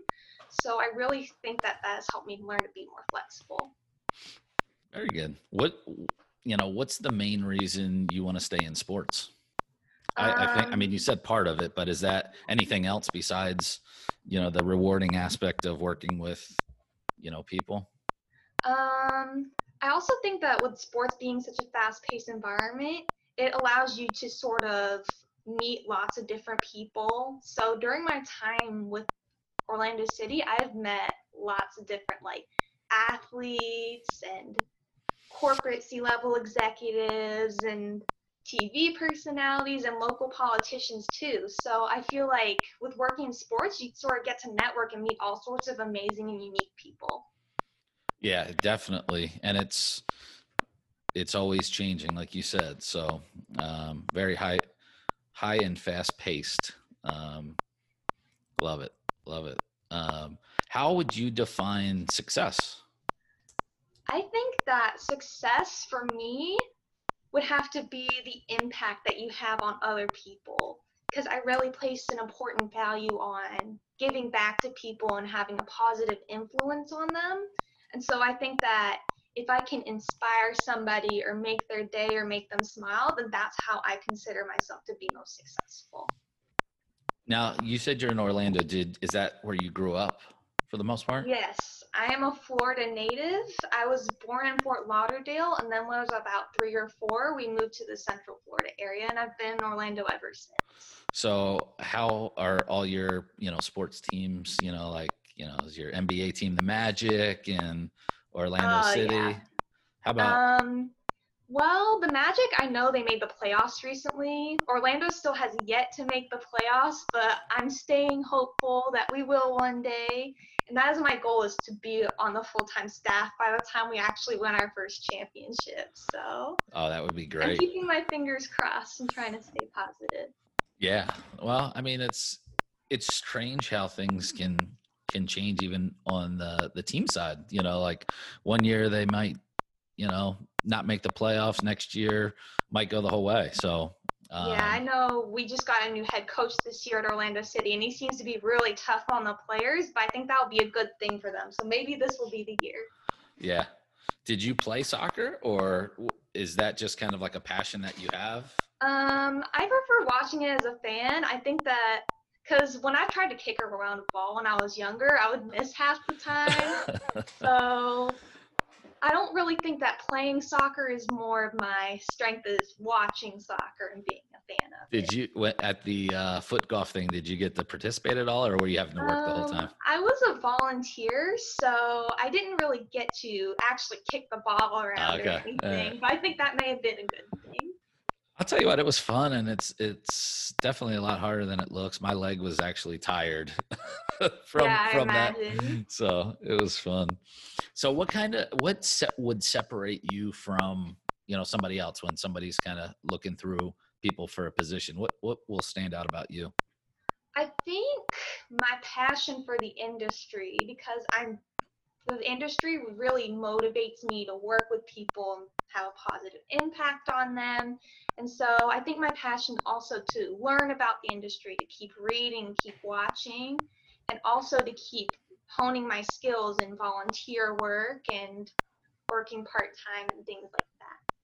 So I really think that that has helped me learn to be more flexible. Very good. What you know? What's the main reason you want to stay in sports? I, I think. I mean, Um, you said part of it, but is that anything else besides you know the rewarding aspect of working with you know people? Um, I also think that with sports being such a fast-paced environment, it allows you to sort of meet lots of different people. So during my time with Orlando City, I've met lots of different like athletes and corporate C-level executives and TV personalities and local politicians too. So I feel like with working in sports, you sort of get to network and meet all sorts of amazing and unique people. Yeah, definitely. And it's it's always changing, like you said. So um, very high high and fast paced. Um, love it. Love it. Um, how would you define success? I think that success for me would have to be the impact that you have on other people. Because I really placed an important value on giving back to people and having a positive influence on them. And so I think that if I can inspire somebody or make their day or make them smile, then that's how I consider myself to be most successful. Now, you said you're in Orlando. Did is that where you grew up for the most part? Yes, I am a Florida native. I was born in Fort Lauderdale, and then when I was about three or four, we moved to the Central Florida area, and I've been in Orlando ever since. So, how are all your, you know, sports teams, you know, like, you know, is your NBA team the Magic and Orlando Oh, City? yeah. How about Um, well, the Magic, I know they made the playoffs recently. Orlando still has yet to make the playoffs, but I'm staying hopeful that we will one day. And that is my goal is to be on the full-time staff by the time we actually win our first championship. So Oh, that would be great. I'm keeping my fingers crossed and trying to stay positive. Yeah. Well, I mean, it's it's strange how things can can change even on the the team side. You know, like one year they might, you know, not make the playoffs. Next year might go the whole way. So um, yeah, I know we just got a new head coach this year at Orlando City, and he seems to be really tough on the players, but I think that will be a good thing for them. So maybe this will be the year. yeah. Did you play soccer, or is that just kind of like a passion that you have? Um, I prefer watching it as a fan. I think that because when I tried to kick around a ball when I was younger, I would miss half the time. so I don't really think that playing soccer is more of my strength is watching soccer and being a fan of it. Did you at the uh, foot golf thing? Did you get to participate at all, or were you having to work the whole Um, time? I was a volunteer, so I didn't really get to actually kick the ball around Okay, or anything. alright. But I think that may have been a good thing. I'll tell you what, it was fun, and it's it's definitely a lot harder than it looks. My leg was actually tired from yeah, from that, so it was fun. So, what kind of what se- would separate you from you know somebody else when somebody's kind of looking through people for a position? What what will stand out about you? I think my passion for the industry because I'm the industry really motivates me to work with people and have a positive impact on them. And so I think my passion also to learn about the industry, to keep reading, keep watching, and also to keep honing my skills in volunteer work and working part time and things like that.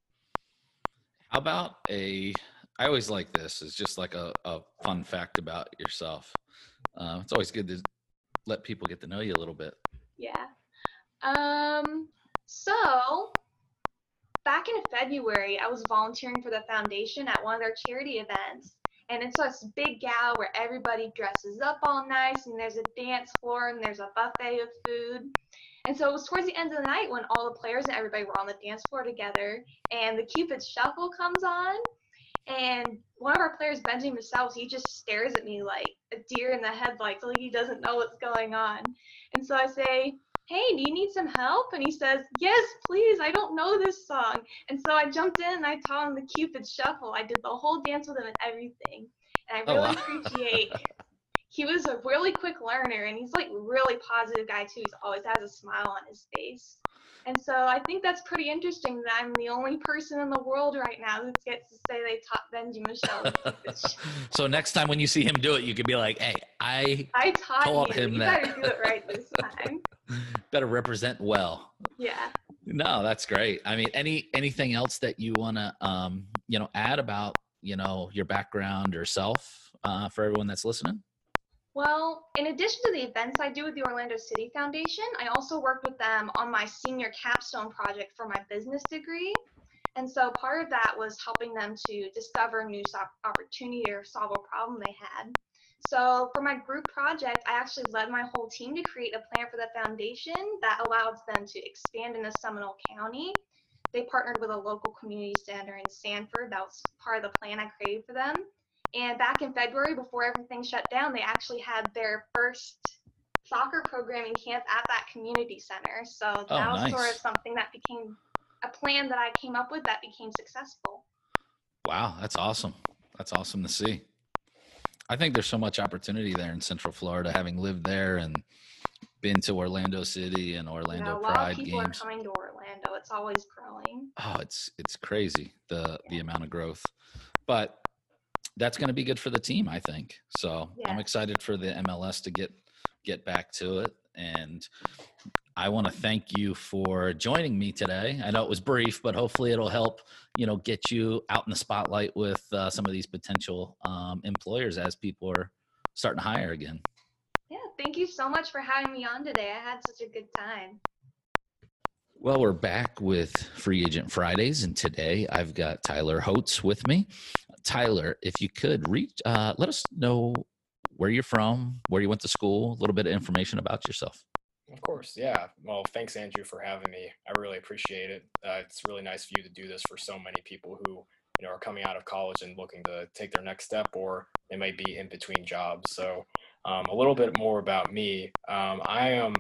How about a? I always like this. It's just like a, a fun fact about yourself. Uh, it's always good to let people get to know you a little bit. Yeah. Um, so back in February, I was volunteering for the foundation at one of their charity events. And it's this big gala where everybody dresses up all nice and there's a dance floor and there's a buffet of food. And so it was towards the end of the night when all the players and everybody were on the dance floor together and the Cupid Shuffle comes on. And one of our players, Benjamin Michel, he just stares at me like a deer in the headlights, like he doesn't know what's going on. And so I say, Hey, do you need some help? And he says, Yes, please. I don't know this song. And so I jumped in and I taught him the Cupid Shuffle. I did the whole dance with him and everything. And I Oh, really wow. appreciate. He was a really quick learner, and he's like really positive guy too. He's always has a smile on his face. And so I think that's pretty interesting that I'm the only person in the world right now who gets to say they taught Benji Michel. the Cupid Shuffle. so next time when you see him do it, you could be like, "Hey, I I taught him you that. better do it right this time. better represent well." Yeah. No, that's great. I mean, any anything else that you want to um, you know add about you know your background or self uh, for everyone that's listening? Well, in addition to the events I do with the Orlando City Foundation, I also worked with them on my senior capstone project for my business degree. And so part of that was helping them to discover new opportunity or solve a problem they had. So for my group project, I actually led my whole team to create a plan for the foundation that allowed them to expand into Seminole County. They partnered with a local community center in Sanford. That was part of the plan I created for them. And back in February, before everything shut down, they actually had their first soccer programming camp at that community center. So oh, that Oh, was sort of something that became a plan that I came up with that became successful. Wow, that's awesome. That's awesome to see. I think there's so much opportunity there in Central Florida, having lived there and been to Orlando City and You Orlando know, a lot Pride of people games. are coming to Orlando. It's always growing. oh it's it's crazy the the amount of growth but that's going to be good for the team i think so i'm excited for the mls to get get back to it. And I want to thank you for joining me today. I know it was brief, but hopefully it'll help, you know, get you out in the spotlight with uh, some of these potential um, employers as people are starting to hire again. Yeah, thank you so much for having me on today. I had such a good time. Well, we're back with Free Agent Fridays, and today I've got Tyler Holtz with me. Tyler, if you could reach, uh, let us know where you're from, where you went to school, a little bit of information about yourself. Of course, yeah. Well, thanks, Andrew, for having me. I really appreciate it. Uh, it's really nice for you to do this for so many people who you know are coming out of college and looking to take their next step, or they might be in between jobs. So, um, a little bit more about me. Um, I am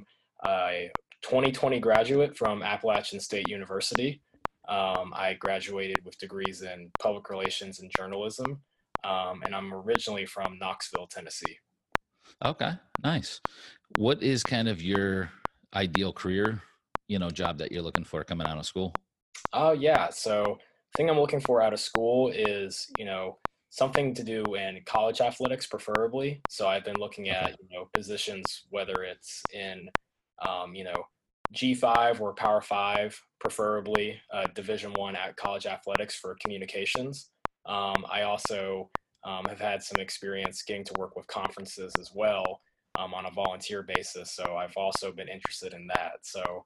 a 2020 graduate from Appalachian State University. Um, I graduated with degrees in public relations and journalism, um, and I'm originally from Knoxville, Tennessee. Okay, nice. What is kind of your ideal career, you know, job that you're looking for coming out of school? Oh, uh, yeah. So, thing I'm looking for out of school is, you know, something to do in college athletics, preferably. So, I've been looking at, you know, positions, whether it's in, um, you know, G5 or Power Five, preferably uh, Division One at college athletics for communications. Um, I also um, have had some experience getting to work with conferences as well um, on a volunteer basis. So I've also been interested in that. So,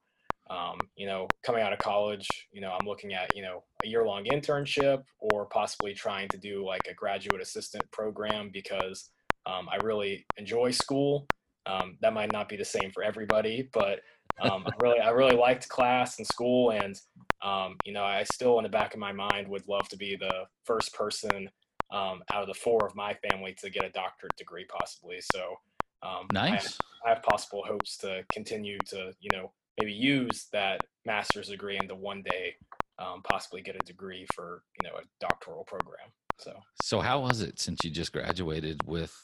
um, you know, coming out of college, you know, I'm looking at, you know, a year long internship or possibly trying to do like a graduate assistant program because um, I really enjoy school. Um, that might not be the same for everybody, but um, I really, I really liked class and school, and um, you know, I still in the back of my mind would love to be the first person um, out of the four of my family to get a doctorate degree, possibly. So, um, nice. I have, I have, possible hopes to continue to, you know, maybe use that master's degree and to one day um, possibly get a degree for, you know, a doctoral program. So, so how was it since you just graduated with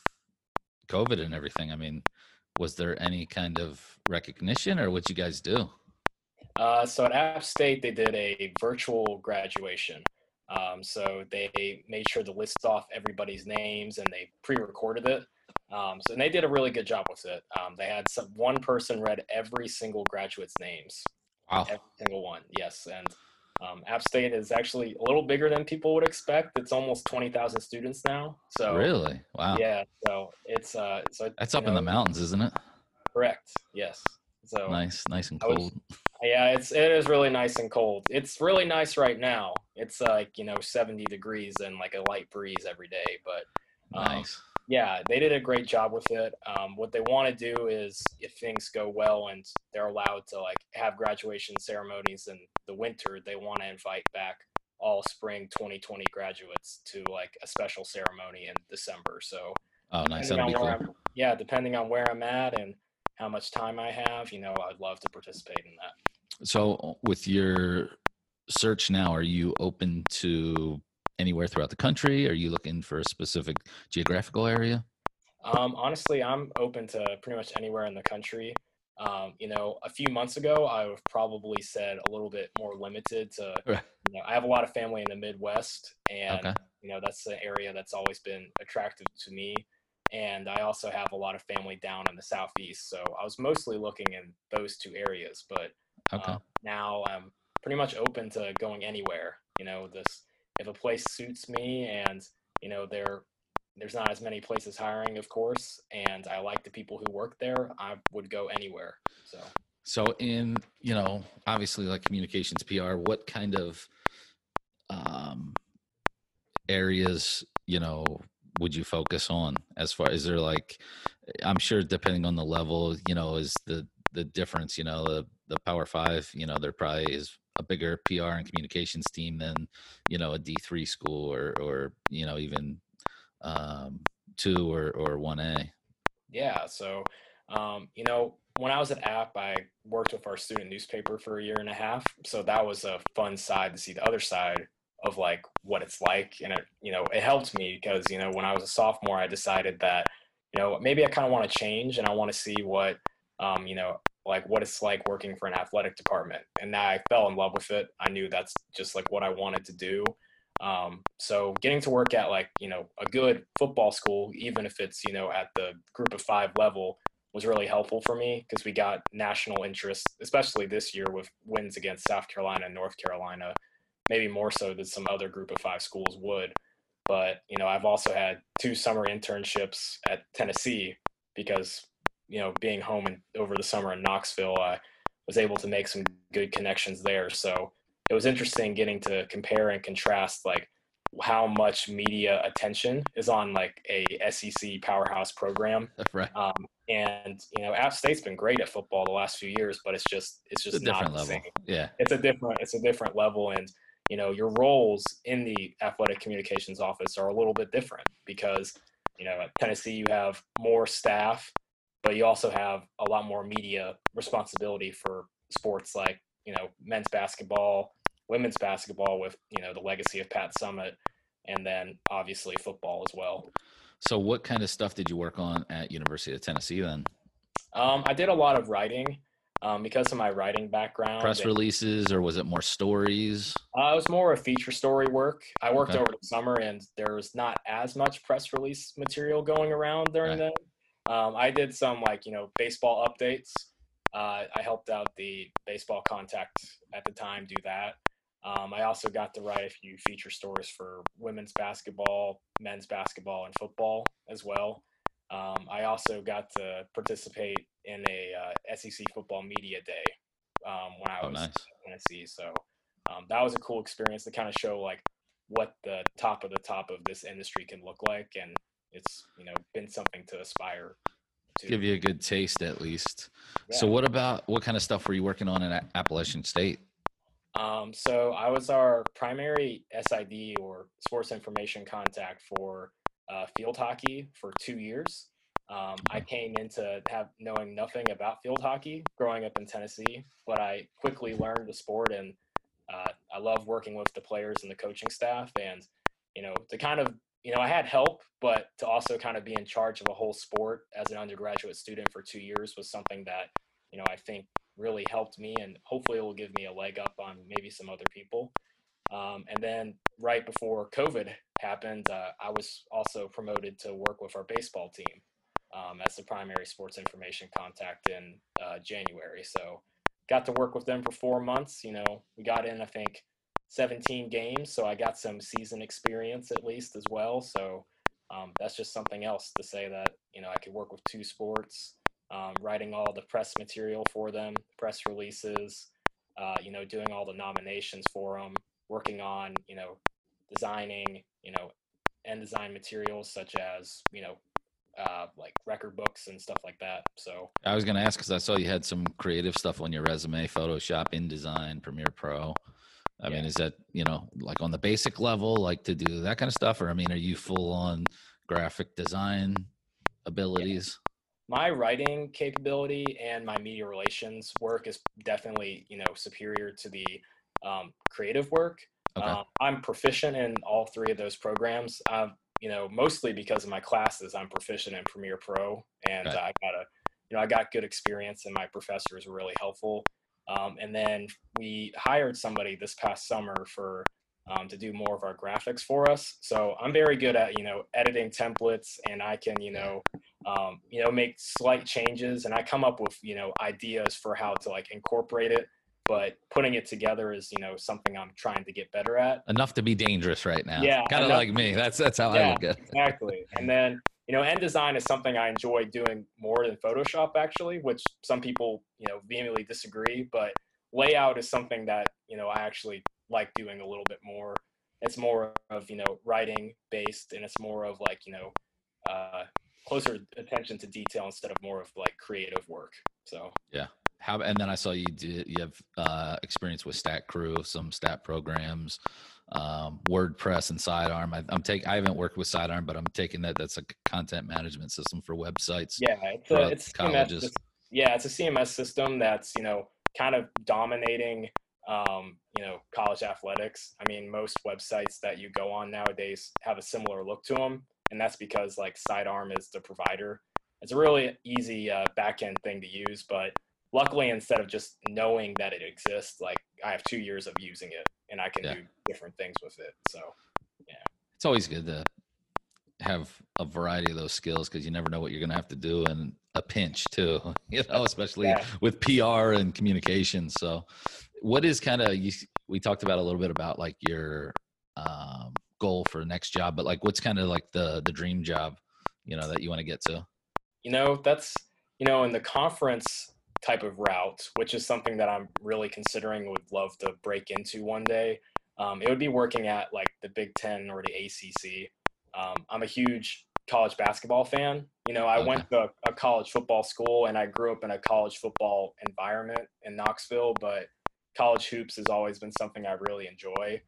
COVID and everything? I mean, was there any kind of recognition or what you guys do? Uh, so at App State, they did a virtual graduation. Um, so they made sure to list off everybody's names and they pre-recorded it. Um, so and they did a really good job with it. Um, they had some one person read every single graduate's names. Wow. Every single one, yes. And um, App State is actually a little bigger than people would expect. It's almost twenty thousand students now. So really, wow. Yeah. So it's uh, so that's up know, in the mountains, isn't it? Correct. Yes. So nice, nice and cold. Was, yeah, it's it is really nice and cold. It's really nice right now. It's like you know seventy degrees and like a light breeze every day. But um, nice yeah, they did a great job with it. Um, what they want to do is, if things go well and they're allowed to like have graduation ceremonies in the winter, they want to invite back all spring 2020 graduates to like a special ceremony in December. So, oh, nice. That'll be cool. yeah, depending on where I'm at and how much time I have, you know, I'd love to participate in that. So, with your search now, are you open to anywhere throughout the country? Are you looking for a specific geographical area? Um, honestly, I'm open to pretty much anywhere in the country. Um, you know, a few months ago, I would probably said a little bit more limited to, right. you know, I have a lot of family in the Midwest and, okay. you know, that's the area that's always been attractive to me. And I also have a lot of family down in the Southeast. So I was mostly looking in those two areas, but okay. uh, now I'm pretty much open to going anywhere. You know, this if a place suits me and you know there there's not as many places hiring of course and i like the people who work there i would go anywhere so. So in you know obviously like communications pr what kind of um areas you know would you focus on as far as there like i'm sure depending on the level you know is the the difference you know the the power five you know there probably is a bigger PR and communications team than you know a D three school or or you know even um, two or or one A. Yeah, so um, you know when I was at App, I worked with our student newspaper for a year and a half, so that was a fun side to see the other side of like what it's like, and it you know it helped me because you know when I was a sophomore, I decided that you know maybe I kind of want to change and I want to see what um, you know like what it's like working for an athletic department. And I fell in love with it. I knew that's just like what I wanted to do. Um, so getting to work at like, you know, a good football school, even if it's, you know, at the group of five level, was really helpful for me because we got national interest, especially this year with wins against South Carolina and North Carolina, maybe more so than some other group of five schools would. But, you know, I've also had two summer internships at Tennessee because, you know, being home and over the summer in Knoxville, I was able to make some good connections there. So it was interesting getting to compare and contrast like how much media attention is on like a SEC powerhouse program. right. Um, and you know, App State's been great at football the last few years, but it's just it's just It's a not the level. same. Yeah. It's a different it's a different level, and you know, your roles in the athletic communications office are a little bit different because you know at Tennessee you have more staff, but you also have a lot more media responsibility for sports like you know men's basketball, women's basketball with you know the legacy of Pat Summitt, and then obviously football as well. So what kind of stuff did you work on at University of Tennessee then? Um, I did a lot of writing um, because of my writing background. Press and- releases or was it more stories? Uh, it was more of feature story work. I worked Okay. over the summer, and there was not as much press release material going around during Right. then. Um, I did some like you know baseball updates. Uh, I helped out the baseball contact at the time do that. Um, I also got to write a few feature stories for women's basketball, men's basketball, and football as well. Um, I also got to participate in a uh, SEC football media day um, when I Oh, was nice. in Tennessee. So um, that was a cool experience to kind of show like what the top of the top of this industry can look like, and it's you know been something to aspire to. Give you a good taste at least. So what about what kind of stuff were you working on in Appalachian State? Um, so I was our primary SID or sports information contact for uh, field hockey for two years. Um, I came into have knowing nothing about field hockey growing up in Tennessee, but I quickly learned the sport and uh, I love working with the players and the coaching staff. And you know, to kind of you know, I had help, but to also kind of be in charge of a whole sport as an undergraduate student for two years was something that you know I think really helped me and hopefully it will give me a leg up on maybe some other people. Um, and then right before COVID happened, uh, I was also promoted to work with our baseball team um, as the primary sports information contact in uh, January. So got to work with them for four months. You know, we got in, I think, 17 games. So I got some season experience at least as well. So um, that's just something else to say that, you know, I could work with two sports um, writing all the press material for them, press releases, uh, you know, doing all the nominations for them, working on, you know, designing, you know, InDesign materials such as, you know, uh, like record books and stuff like that. So I was going to ask because I saw you had some creative stuff on your resume, Photoshop, InDesign, Premiere Pro. I mean, is that you know like on the basic level, like to do that kind of stuff, or I mean, are you full on graphic design abilities? my writing capability and my media relations work is definitely, you know, superior to the um, creative work. Okay. Um, I'm proficient in all three of those programs. Um, you know, mostly because of my classes, I'm proficient in Premiere Pro, and Okay. I got a, you know, I got good experience, and my professors were really helpful. Um, and then we hired somebody this past summer for um, to do more of our graphics for us. So I'm very good at, you know, editing templates, and I can, you know, um, you know, make slight changes, and I come up with, you know, ideas for how to like incorporate it. But putting it together is, you know, something I'm trying to get better at. Enough to be dangerous right now. Yeah, kind of like me. That's that's how I Yeah. look at. it. exactly. And then, you know, InDesign is something I enjoy doing more than Photoshop, actually, which some people, you know, vehemently disagree. But layout is something that, you know, I actually like doing a little bit more. It's more of, you know, writing based and it's more of like, you know, uh, closer attention to detail instead of more of like creative work. So, yeah. How and then I saw you did you have uh, experience with Stat Crew, some stat programs, um, WordPress and Sidearm. I, I'm taking I haven't worked with Sidearm, but I'm taking that that's a content management system for websites. yeah, it's a, it's a CMS, colleges. yeah, it's a CMS system that's, you know, kind of dominating um, you know, college athletics. I mean, most websites that you go on nowadays have a similar look to them, and that's because like Sidearm is the provider. It's a really easy uh, backend thing to use, but luckily, instead of just knowing that it exists, like I have two years of using it, and I can Yeah. do different things with it. So yeah. It's always good to have a variety of those skills because you never know what you're going to have to do in a pinch too. You know, especially Yeah. with PR and communication. So, what is kind of you? We talked about a little bit about like your um, goal for the next job, but like what's kind of like the the dream job, you know, that you want to get to? you know that's you know in the conference type of route which is something that i'm really considering would love to break into one day um, it would be working at like the big ten or the acc um, i'm a huge college basketball fan you know i Okay. went to a college football school and i grew up in a college football environment in knoxville but college hoops has always been something i really enjoy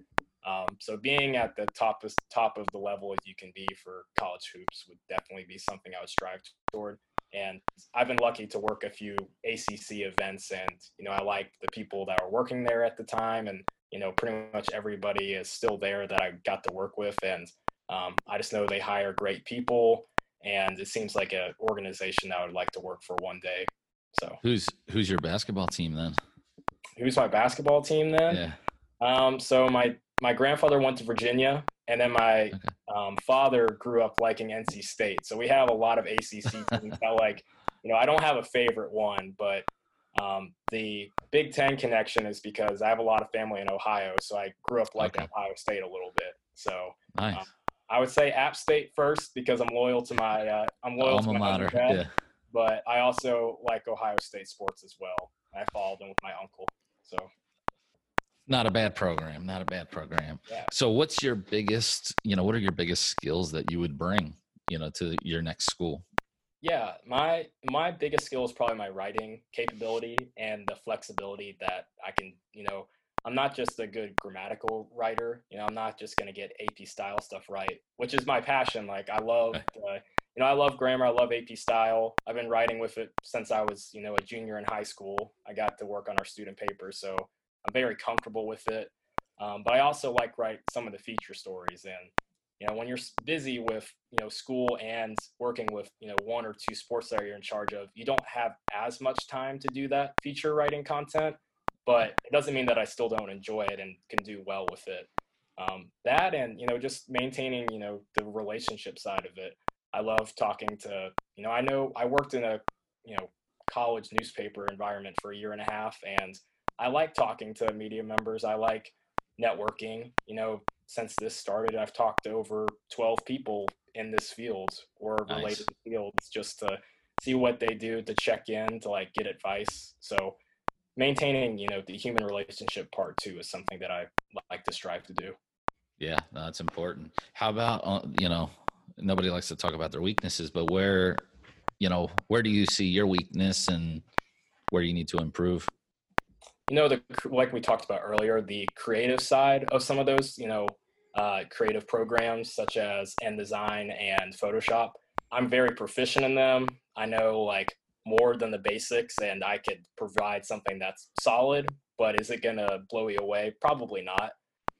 um, so being at the top of, top of the level as you can be for college hoops would definitely be something I would strive toward. And I've been lucky to work a few ACC events, and you know I like the people that were working there at the time, and you know pretty much everybody is still there that I got to work with, and um, I just know they hire great people, and it seems like an organization that I would like to work for one day. So Who's who's your basketball team then? who's my basketball team then? Yeah. Um, so my my grandfather went to Virginia, and then my Okay. Um, father grew up liking NC State. So we have a lot of ACC teams that like, you know, I don't have a favorite one, but um, the Big Ten connection is because I have a lot of family in Ohio, so I grew up liking Okay. Ohio State a little bit. So Nice. I would say App State first because I'm loyal to my uh, I'm loyal to my mater. undergrad, Yeah. but I also like Ohio State sports as well. I followed them with my uncle. So Not a bad program. Not a bad program. Yeah. So, what's your biggest? You know, what are your biggest skills that you would bring? You know, to your next school. Yeah, my my biggest skill is probably my writing capability and the flexibility that I can, you know, I'm not just a good grammatical writer, you know, I'm not just going to get AP style stuff right, which is my passion. Like I love uh, you know, I love grammar, I love AP style. I've been writing with it since I was, you know, a junior in high school. I got to work on our student paper, so I'm very comfortable with it. Um, but I also like write some of the feature stories and you know when you're busy with you know school and working with you know one or two sports that you're in charge of you don't have as much time to do that feature writing content but it doesn't mean that i still don't enjoy it and can do well with it um, that and you know just maintaining you know the relationship side of it i love talking to you know i know i worked in a you know college newspaper environment for a year and a half and i like talking to media members i like networking you know since this started, I've talked to over 12 people in this field or Nice. related fields just to see what they do, to check in, to like get advice. So maintaining, you know, the human relationship part too is something that I like to strive to do. Yeah, that's important. How about uh, you know, nobody likes to talk about their weaknesses, but where, you know, where do you see your weakness and where you need to improve? You know the like we talked about earlier the creative side of some of those you know uh, creative programs such as InDesign and Photoshop I'm very proficient in them. I know like more than the basics and I could provide something that's solid but is it gonna blow you away? Probably not.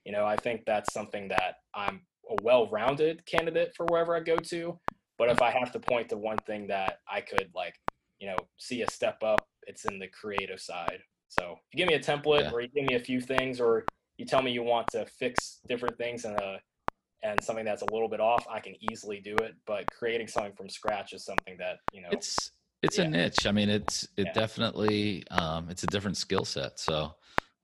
You know I think that's something that I'm a well-rounded candidate for wherever I go to but if I have to point to one thing that I could like you know see a step up it's in the creative side so if you give me a template Yeah. or you give me a few things or you tell me you want to fix different things and a and something that's a little bit off, I can easily do it. But creating something from scratch is something that, you know, It's it's Yeah. a niche. I mean, it's it Yeah. definitely um, it's a different skill set. So,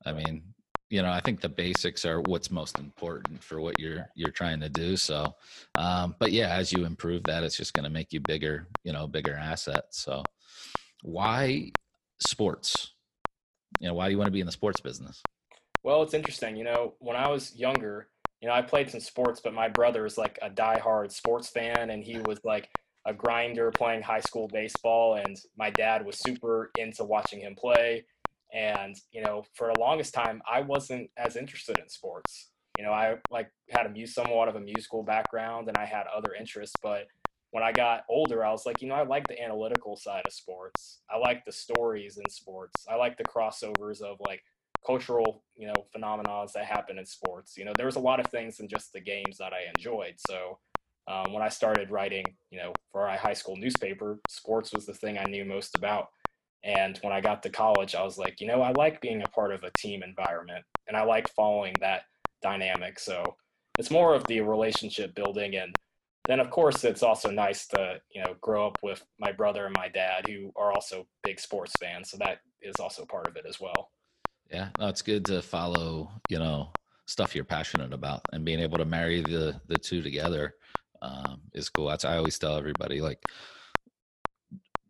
I mean, you know, I think the basics are what's most important for what you're you're trying to do. So, um, but yeah, as you improve that, it's just going to make you bigger. You know, bigger asset. So, why sports? You know, why do you want to be in the sports business? Well, it's interesting. You know, when I was younger, you know, I played some sports, but my brother is like a diehard sports fan, and he was like a grinder playing high school baseball, and my dad was super into watching him play. And you know, for the longest time, I wasn't as interested in sports. You know, I like had a somewhat of a musical background, and I had other interests, but when I got older, I was like, you know, I like the analytical side of sports. I like the stories in sports. I like the crossovers of like cultural, you know, phenomena that happen in sports. You know, there was a lot of things than just the games that I enjoyed. So um, when I started writing, you know, for our high school newspaper, sports was the thing I knew most about. And when I got to college, I was like, you know, I like being a part of a team environment and I like following that dynamic. So it's more of the relationship building and then of course it's also nice to you know grow up with my brother and my dad who are also big sports fans so that is also part of it as well. Yeah no, it's good to follow you know stuff you're passionate about and being able to marry the the two together um, is cool. That's i always tell everybody like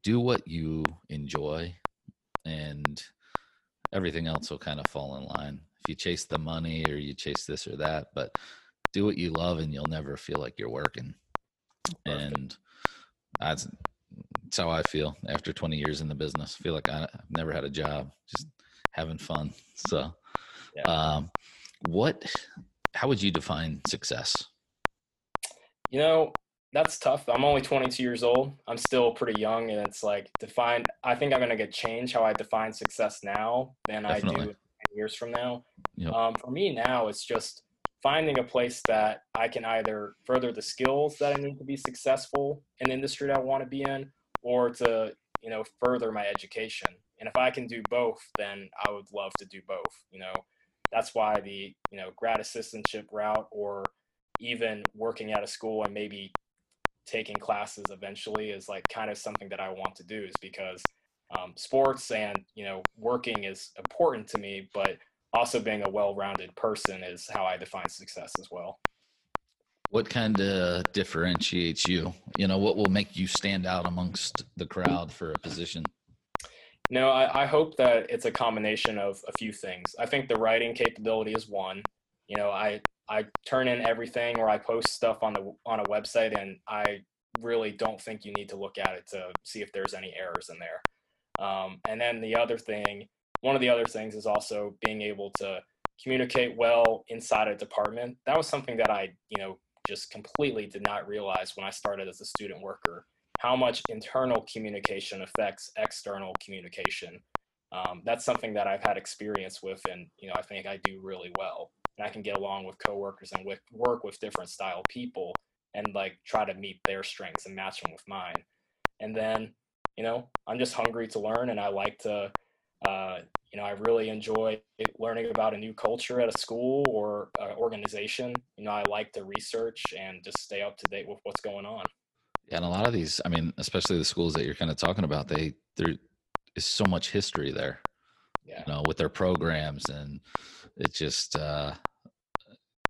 do what you enjoy and everything else will kind of fall in line. If you chase the money or you chase this or that but do what you love and you'll never feel like you're working Perfect. and that's that's how I feel after 20 years in the business. I feel like I, have never had a job, just having fun. So, yeah. um, what? How would you define success? You know, that's tough. I'm only 22 years old. I'm still pretty young, and it's like define. I think I'm gonna get change how I define success now than Definitely. I do years from now. Yep. Um, for me now, it's just finding a place that I can either further the skills that I need to be successful in the industry that I want to be in, or to you know further my education. And if I can do both, then I would love to do both. You know, that's why the you know grad assistantship route, or even working at a school and maybe taking classes eventually is like kind of something that I want to do. Is because um, sports and you know working is important to me, but also being a well-rounded person is how I define success as well. What kind of differentiates you? You know, what will make you stand out amongst the crowd for a position? No, I, I hope that it's a combination of a few things. I think the writing capability is one. You know, I I turn in everything or I post stuff on the on a website and I really don't think you need to look at it to see if there's any errors in there. Um, and then the other thing one of the other things is also being able to communicate well inside a department. That was something that I, you know, just completely did not realize when I started as a student worker how much internal communication affects external communication. Um, that's something that I've had experience with, and you know, I think I do really well. And I can get along with coworkers and with, work with different style people, and like try to meet their strengths and match them with mine. And then, you know, I'm just hungry to learn, and I like to uh, you know, I really enjoy learning about a new culture at a school or uh, organization. You know, I like to research and just stay up to date with what's going on. Yeah, and a lot of these, I mean, especially the schools that you're kind of talking about, they there is so much history there. Yeah. You know, with their programs, and it just uh,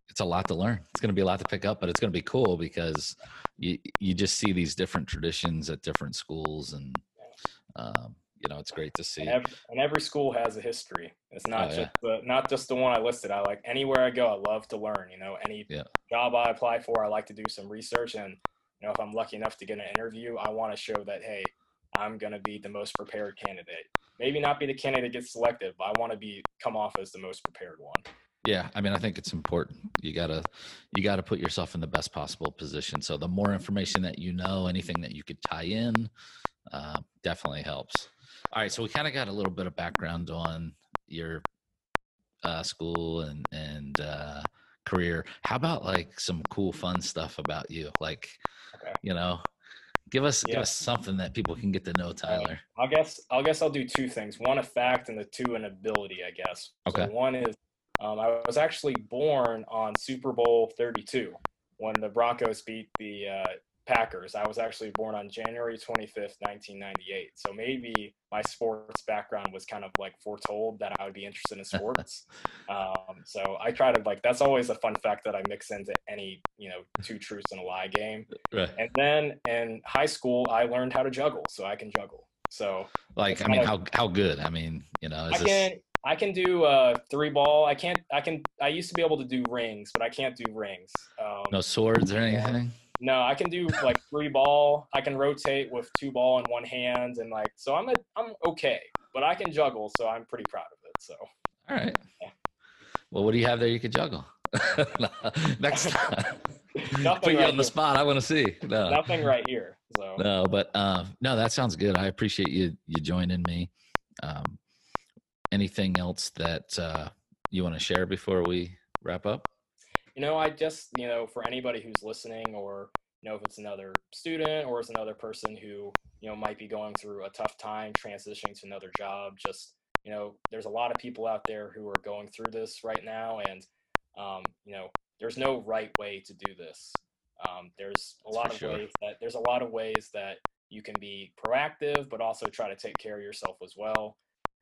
it's a lot to learn. It's going to be a lot to pick up, but it's going to be cool because you you just see these different traditions at different schools, and um, you know, it's great to see. And every, and every school has a history. It's not oh, just yeah. the, not just the one I listed. I like anywhere I go, I love to learn. You know, any yeah. job I apply for, I like to do some research. And you know, if I'm lucky enough to get an interview, I want to show that hey, I'm gonna be the most prepared candidate. Maybe not be the candidate that gets selected, but I want to be come off as the most prepared one. Yeah, I mean, I think it's important. You gotta, you gotta put yourself in the best possible position. So the more information that you know, anything that you could tie in, uh, definitely helps. All right, so we kind of got a little bit of background on your uh, school and and uh, career. How about like some cool, fun stuff about you? Like, okay. you know, give us yeah. give us something that people can get to know Tyler. I guess I guess I'll do two things. One a fact, and the two an ability. I guess. Okay. So one is um, I was actually born on Super Bowl 32 when the Broncos beat the uh, Packers. I was actually born on January 25th, 1998. So maybe my sports background was kind of like foretold that I would be interested in sports. um, so I try to like, that's always a fun fact that I mix into any, you know, two truths and a lie game. Right. And then in high school, I learned how to juggle. So I can juggle. So like, I mean, of, how, how good? I mean, you know, I this... can, I can do uh three ball. I can't, I can, I used to be able to do rings, but I can't do rings. Um, no swords or anything? No, I can do like three ball. I can rotate with two ball in one hand, and like so I'm a, I'm okay, but I can juggle, so I'm pretty proud of it. So. All right. Yeah. Well, what do you have there you could juggle? Next time. Nothing Put you right on the here. spot. I want to see. No. Nothing right here. So. No, but uh, no, that sounds good. I appreciate you you joining me. Um, anything else that uh, you want to share before we wrap up? You know, I just, you know, for anybody who's listening or, you know, if it's another student or it's another person who, you know, might be going through a tough time transitioning to another job, just, you know, there's a lot of people out there who are going through this right now. And, um, you know, there's no right way to do this. Um, there's a lot of sure. ways that there's a lot of ways that you can be proactive, but also try to take care of yourself as well.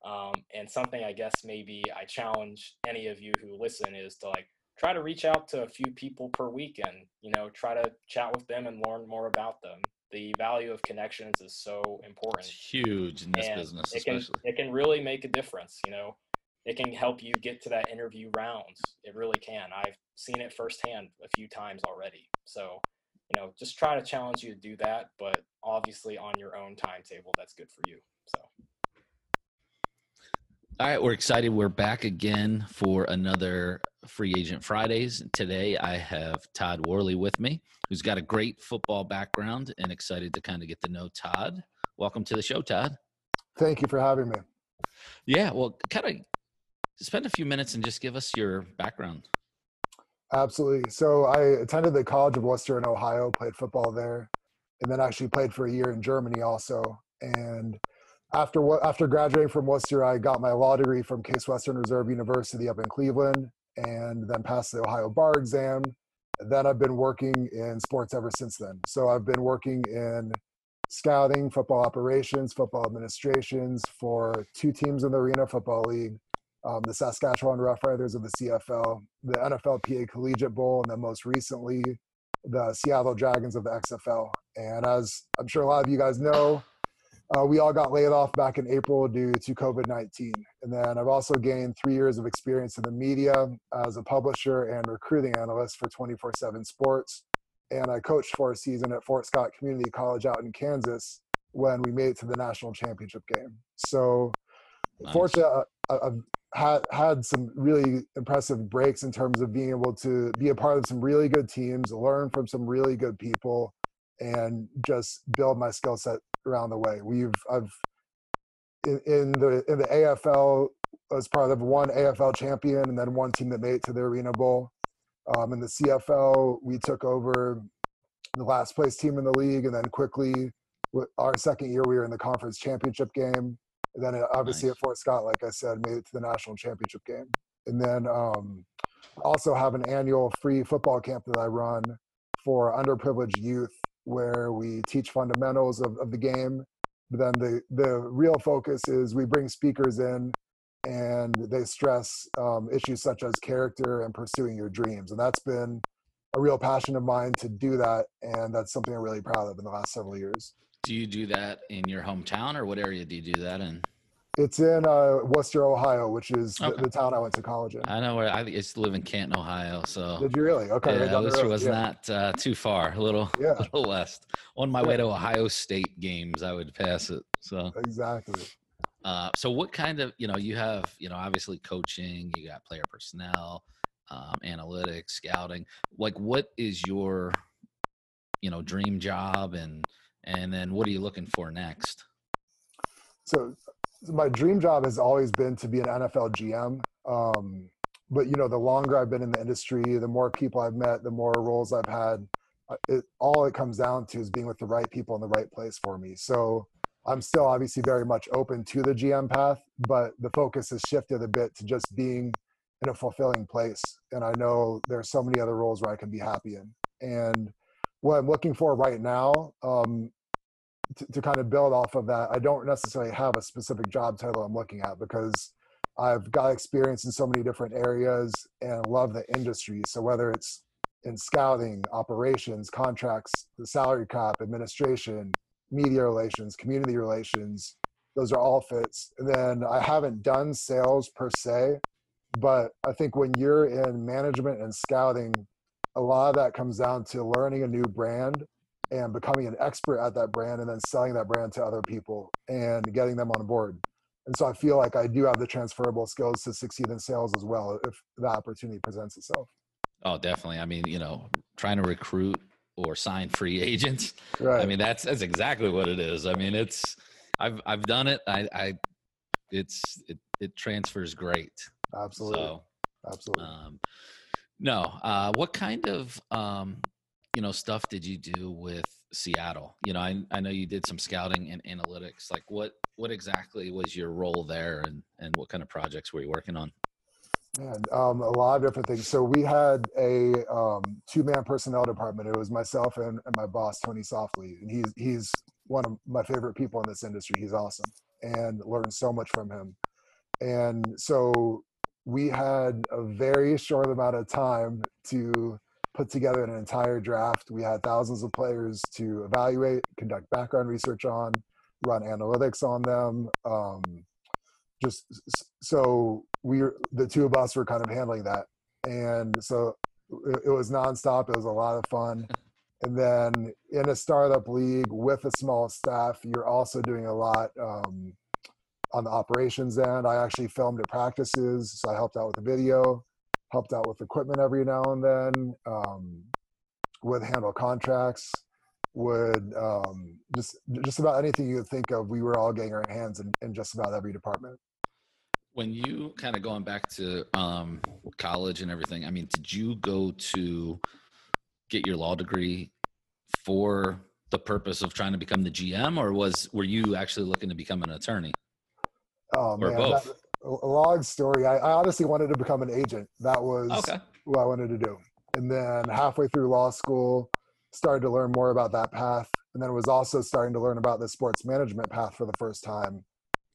Um, and something I guess maybe I challenge any of you who listen is to like try to reach out to a few people per weekend. You know, try to chat with them and learn more about them. The value of connections is so important It's huge in this and business, it can especially. it can really make a difference you know it can help you get to that interview rounds it really can i've seen it firsthand a few times already so you know just try to challenge you to do that but obviously on your own timetable that's good for you so All right, we're excited. We're back again for another Free Agent Fridays. Today, I have Todd Worley with me, who's got a great football background and excited to kind of get to know Todd. Welcome to the show, Todd. Thank you for having me. Yeah, well, kind of spend a few minutes and just give us your background. Absolutely. So I attended the College of Wooster in Ohio, played football there, and then actually played for a year in Germany also. And after after graduating from Wooster, I got my law degree from Case Western Reserve University up in Cleveland, and then passed the Ohio bar exam. Then I've been working in sports ever since then. So I've been working in scouting, football operations, football administrations for two teams in the Arena Football League, um, the Saskatchewan Roughriders of the CFL, the NFLPA Collegiate Bowl, and then most recently the Seattle Dragons of the XFL. And as I'm sure a lot of you guys know, uh, we all got laid off back in April due to COVID 19. And then I've also gained three years of experience in the media as a publisher and recruiting analyst for 24 7 Sports. And I coached for a season at Fort Scott Community College out in Kansas when we made it to the national championship game. So, Nice. fortunately, I- I've had had some really impressive breaks in terms of being able to be a part of some really good teams, learn from some really good people, and just build my skill set around the way. We've I've in, in the in the AFL as part of one AFL champion and then one team that made it to the Arena Bowl. Um, in the CFL, we took over the last place team in the league, and then quickly, with our second year, we were in the conference championship game. And then uh, obviously Nice. at Fort Scott, like I said, made it to the national championship game. And then um, also have an annual free football camp that I run for underprivileged youth, where we teach fundamentals of, of the game. But then the the real focus is we bring speakers in, and they stress um, issues such as character and pursuing your dreams. And that's been a real passion of mine to do that, and that's something I'm really proud of in the last several years. Do you do that in your hometown or what area do you do that in? It's in uh, Wooster, Ohio, which is the, Okay. the town I went to college in. I know where I used to live in Canton, Ohio. So Did you really? Okay, right yeah, the this was Yeah. not uh, too far, a little, Yeah. little west. On my way to Ohio State games, I would pass it. So, Exactly. uh, so what kind of, you know, you have, you know, obviously coaching, you got player personnel, um, analytics, scouting. Like, what is your, you know, dream job, and and then what are you looking for next? so my dream job has always been to be an NFL GM. Um, but you know, the longer I've been in the industry, the more people I've met, the more roles I've had. uh, It, all it comes down to is being with the right people in the right place for me. So I'm still obviously very much open to the GM path, but the focus has shifted a bit to just being in a fulfilling place. And I know there's so many other roles where I can be happy in. And what I'm looking for right now, um, to, to kind of build off of that, I don't necessarily have a specific job title I'm looking at because I've got experience in so many different areas and love the industry. So whether it's in scouting, operations, contracts, the salary cap, administration, media relations, community relations, those are all fits. And then I haven't done sales per se, but I think when you're in management and scouting, a lot of that comes down to learning a new brand and becoming an expert at that brand and then selling that brand to other people and getting them on board. And so I feel like I do have the transferable skills to succeed in sales as well if the opportunity presents itself. Oh, definitely. I mean, you know, trying to recruit or sign free agents. Right. I mean, that's that's exactly what it is. I mean, it's I've I've done it. I I it's it it transfers great. absolutely. So absolutely. um no, uh what kind of um you know stuff did you do with Seattle? You know, I I know you did some scouting and analytics. Like what what exactly was your role there and and what kind of projects were you working on? Man, um, a lot of different things. So we had a um, two-man personnel department. It was myself and, and my boss, Tony Softli, and he's he's one of my favorite people in this industry. He's awesome, and learned so much from him. And so we had a very short amount of time to put together an entire draft. We had thousands of players to evaluate, conduct background research on, run analytics on them. Um, just so we the two of us were kind of handling that, and so it, it was nonstop. It was a lot of fun. And then in a startup league with a small staff, you're also doing a lot um, on the operations end. I actually filmed at practices, so I helped out with the video, helped out with equipment every now and then, um, would handle contracts, would um, just just about anything you could think of. We were all getting our hands in, in just about every department when you kind of going back to um, college and everything, I mean, did you go to get your law degree for the purpose of trying to become the GM, or was were you actually looking to become an attorney? Oh or man, both? That, a long story. I, I, honestly wanted to become an agent. That was okay. what I wanted to do. And then halfway through law school, started to learn more about that path. And then was also starting to learn about the sports management path for the first time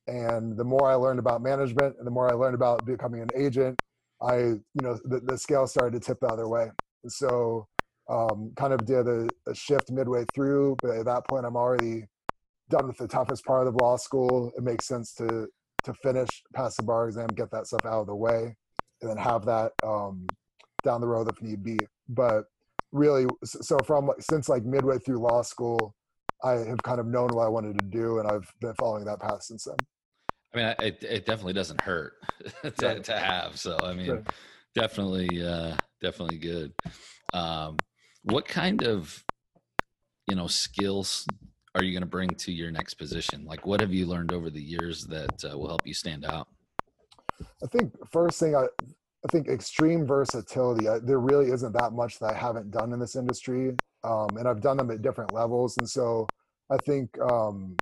and the more I learned about management and the more I learned about becoming an agent, I, you know, the, the scale started to tip the other way. So um, kind of did a, a, shift midway through, but at that point I'm already done with the toughest part of law school. It makes sense to, to finish, pass the bar exam, get that stuff out of the way, and then have that um, down the road if need be. But really, so from since like midway through law school, I have kind of known what I wanted to do, and I've been following that path since then. I mean, it it definitely doesn't hurt to, right. to have. So I mean, right. definitely, uh, definitely good. Um, what kind of you know skills are you going to bring to your next position? Like, what have you learned over the years that uh, will help you stand out? I think first thing I, I think extreme versatility. I, there really isn't that much that I haven't done in this industry, um, and I've done them at different levels. And so I think um,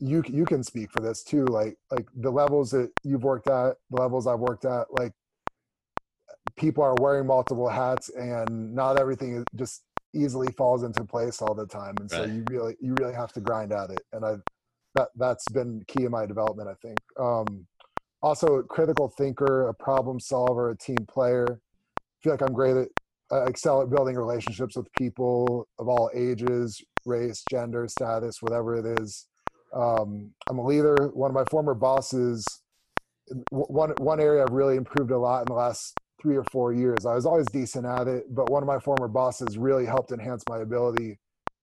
you you can speak for this too like like the levels that you've worked at the levels i've worked at like people are wearing multiple hats and not everything is just easily falls into place all the time and so you really you really have to grind at it and i've that that's been key in my development i think. Um also a critical thinker a problem solver a team player. I feel like i'm great at I excel at building relationships with people of all ages race gender status whatever it is. Um, I'm a leader. One of my former bosses, one one area I've really improved a lot in the last three or four years. I was always decent at it, but one of my former bosses really helped enhance my ability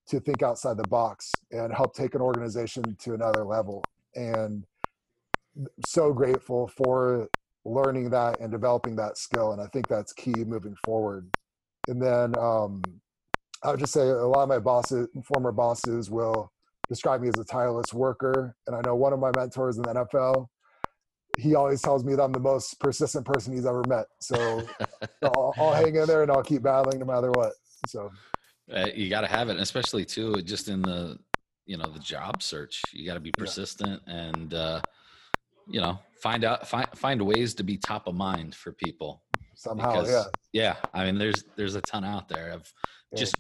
to think outside the box and help take an organization to another level. And so grateful for learning that and developing that skill. And I think that's key moving forward. And then um, I would just say a lot of my bosses, former bosses, will describe me as a tireless worker. And I know one of my mentors in the NFL, he always tells me that I'm the most persistent person he's ever met. So I'll, I'll, hang in there and I'll keep battling no matter what. So uh, you got to have it, especially too, just in the you know the job search. You got to be persistent yeah. and uh, you know find out find find ways to be top of mind for people. Somehow, because, yeah, yeah. I mean, there's there's a ton out there of yeah. just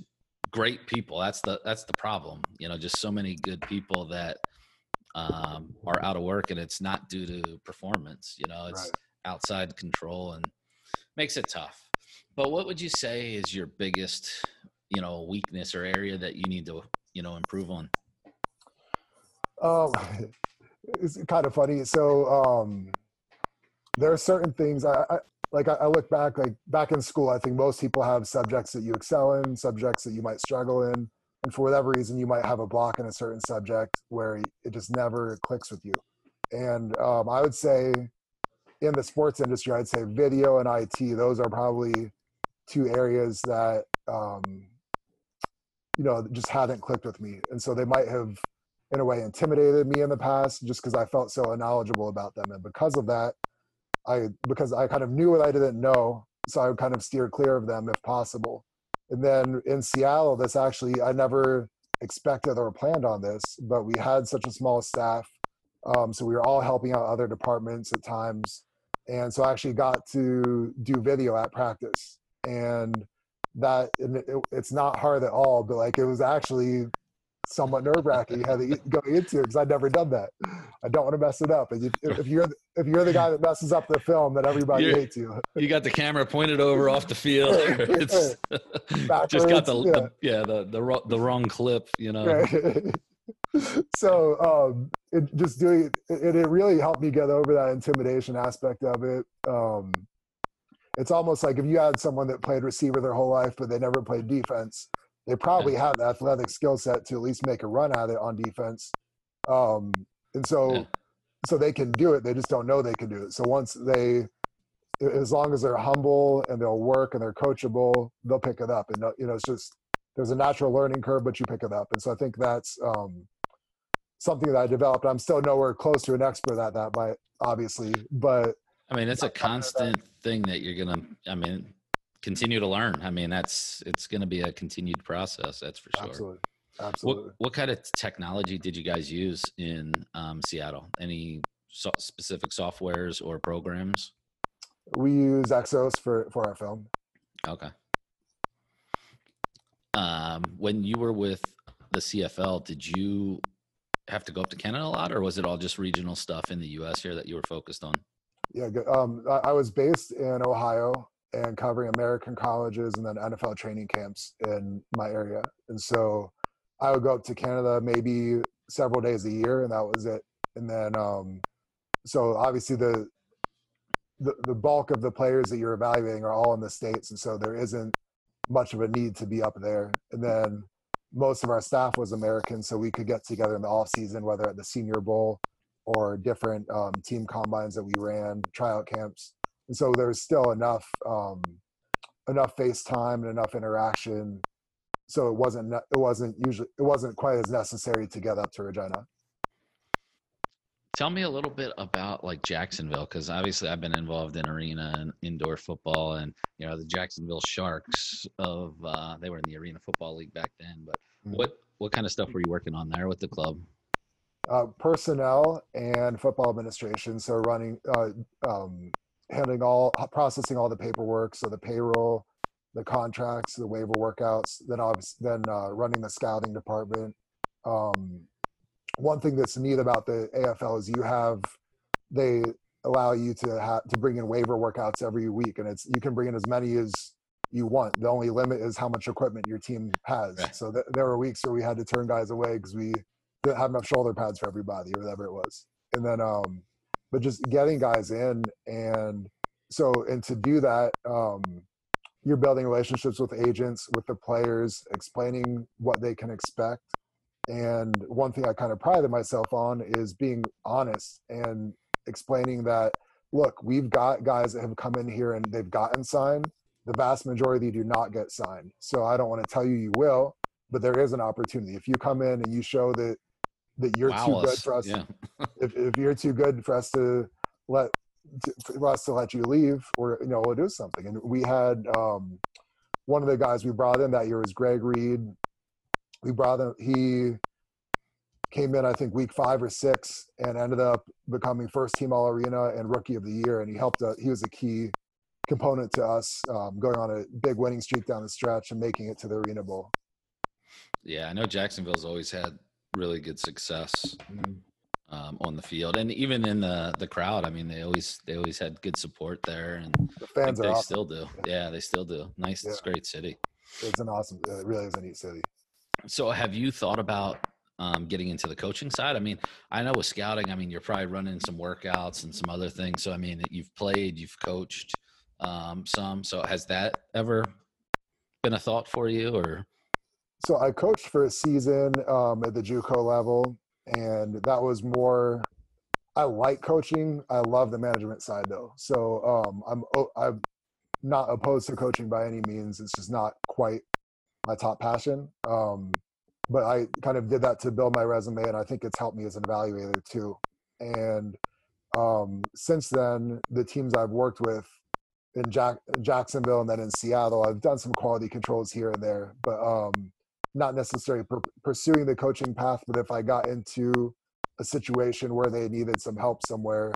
great people. That's the that's the problem. You know, just so many good people that um, are out of work, and it's not due to performance. You know, it's right. outside control and makes it tough. But what would you say is your biggest, you know, weakness or area that you need to, you know, improve on? Um, it's kind of funny. So um, there are certain things I, I like I, I look back like back in school i think most people have subjects that you excel in subjects that you might struggle in and for whatever reason you might have a block in a certain subject where it just never clicks with you. And um, i would say in the sports industry i'd say video and it those are probably two areas that um, you know just haven't clicked with me. And so they might have in a way intimidated me in the past just because i felt so unknowledgeable about them. And because of that I because I kind of knew what I didn't know, so I would kind of steer clear of them if possible. And then in Seattle, this actually I never expected or planned on this, but we had such a small staff, um, so we were all helping out other departments at times. and so I actually got to do video at practice, and that and it, it's not hard at all, but like it was actually somewhat nerve wracking had to go into it because I'd never done that. I don't want to mess it up. And if, if you're if you're the guy that messes up the film, then everybody You're- hates you. You got the camera pointed over off the field. It's just got the, Backwards, the yeah the the the wrong clip. You know. So um, it just doing it, it really helped me get over that intimidation aspect of it. Um, it's almost like if you had someone that played receiver their whole life, but they never played defense, they probably have the athletic skill set to at least make a run at it on defense. Um, and so, Yeah. so they can do it. They just don't know they can do it. So once they, as long as they're humble and they'll work and they're coachable, they'll pick it up. And you know, it's just there's a natural learning curve, but you pick it up. And so I think that's um, something that I developed. I'm still nowhere close to an expert at that, by obviously, but I mean, it's a constant thing that you're gonna. I mean, continue to learn. I mean, that's it's gonna be a continued process. That's for sure. absolutely, What absolutely. what kind of technology did you guys use in um, Seattle? Any so- specific softwares or programs? We use XOS for for our film. Okay. Um, when you were with the CFL, did you have to go up to Canada a lot, or was it all just regional stuff in the U.S. here that you were focused on? Yeah. Um, I was based in Ohio and covering American colleges and then NFL training camps in my area. And so I would go up to Canada maybe several days a year, and that was it. And then, um, so obviously the, the the bulk of the players that you're evaluating are all in the states, and so there isn't much of a need to be up there. And then most of our staff was American, so we could get together in the off season, whether at the Senior Bowl or different um, team combines that we ran, tryout camps, and so there's still enough um, enough face time and enough interaction. So it wasn't it wasn't usually it wasn't quite as necessary to get up to Regina. Tell me a little bit about like Jacksonville, because obviously I've been involved in arena and indoor football, and you know the Jacksonville Sharks of uh, they were in the Arena Football League back then. But Mhm. what what kind of stuff were you working on there with the club? Uh, personnel and football administration, so running, uh, um, handling all processing all the paperwork, so the payroll, the contracts, the waiver workouts, then obviously then uh, running the scouting department. Um, one thing that's neat about the AFL is you have they allow you to have to bring in waiver workouts every week, and it's you can bring in as many as you want. The only limit is how much equipment your team has. Right. So th- there were weeks where we had to turn guys away because we didn't have enough shoulder pads for everybody or whatever it was. And then, um, but just getting guys in and so and to do that, um, you're building relationships with agents, with the players, explaining what they can expect. And one thing I kind of prided myself on is being honest and explaining that, look, we've got guys that have come in here and they've gotten signed. The vast majority do not get signed. So I don't want to tell you you will, but there is an opportunity. If you come in and you show that that you're Wow too good for us, Yeah. if, if you're too good for us to let to, for us to let you leave, or you know, we'll do something. And we had um, one of the guys we brought in that year was Greg Reed. We brought him. He came in, I think, week five or six, and ended up becoming first team All Arena and Rookie of the Year. And he helped. Uh, he was a key component to us um, going on a big winning streak down the stretch and making it to the Arena Bowl. Yeah, I know Jacksonville's always had really good success um, on the field, and even in the the crowd. I mean, they always they always had good support there, and The fans they awesome. still do. Yeah, they still do. Nice, it's a great city. It's an awesome. It really is a neat city. So, have you thought about um, getting into the coaching side? I mean, I know with scouting, I mean, you're probably running some workouts and some other things. So, I mean, you've played, you've coached um, some. So, has that ever been a thought for you, or so I coached for a season um, at the JUCO level, and that was more. I like coaching. I love the management side though. So um, I'm I'm not opposed to coaching by any means. It's just not quite my top passion. Um, but I kind of did that to build my resume, and I think it's helped me as an evaluator too. And um, since then, the teams I've worked with in Jack- Jacksonville and then in Seattle, I've done some quality controls here and there, but um, not necessarily per- pursuing the coaching path. But if I got into a situation where they needed some help somewhere,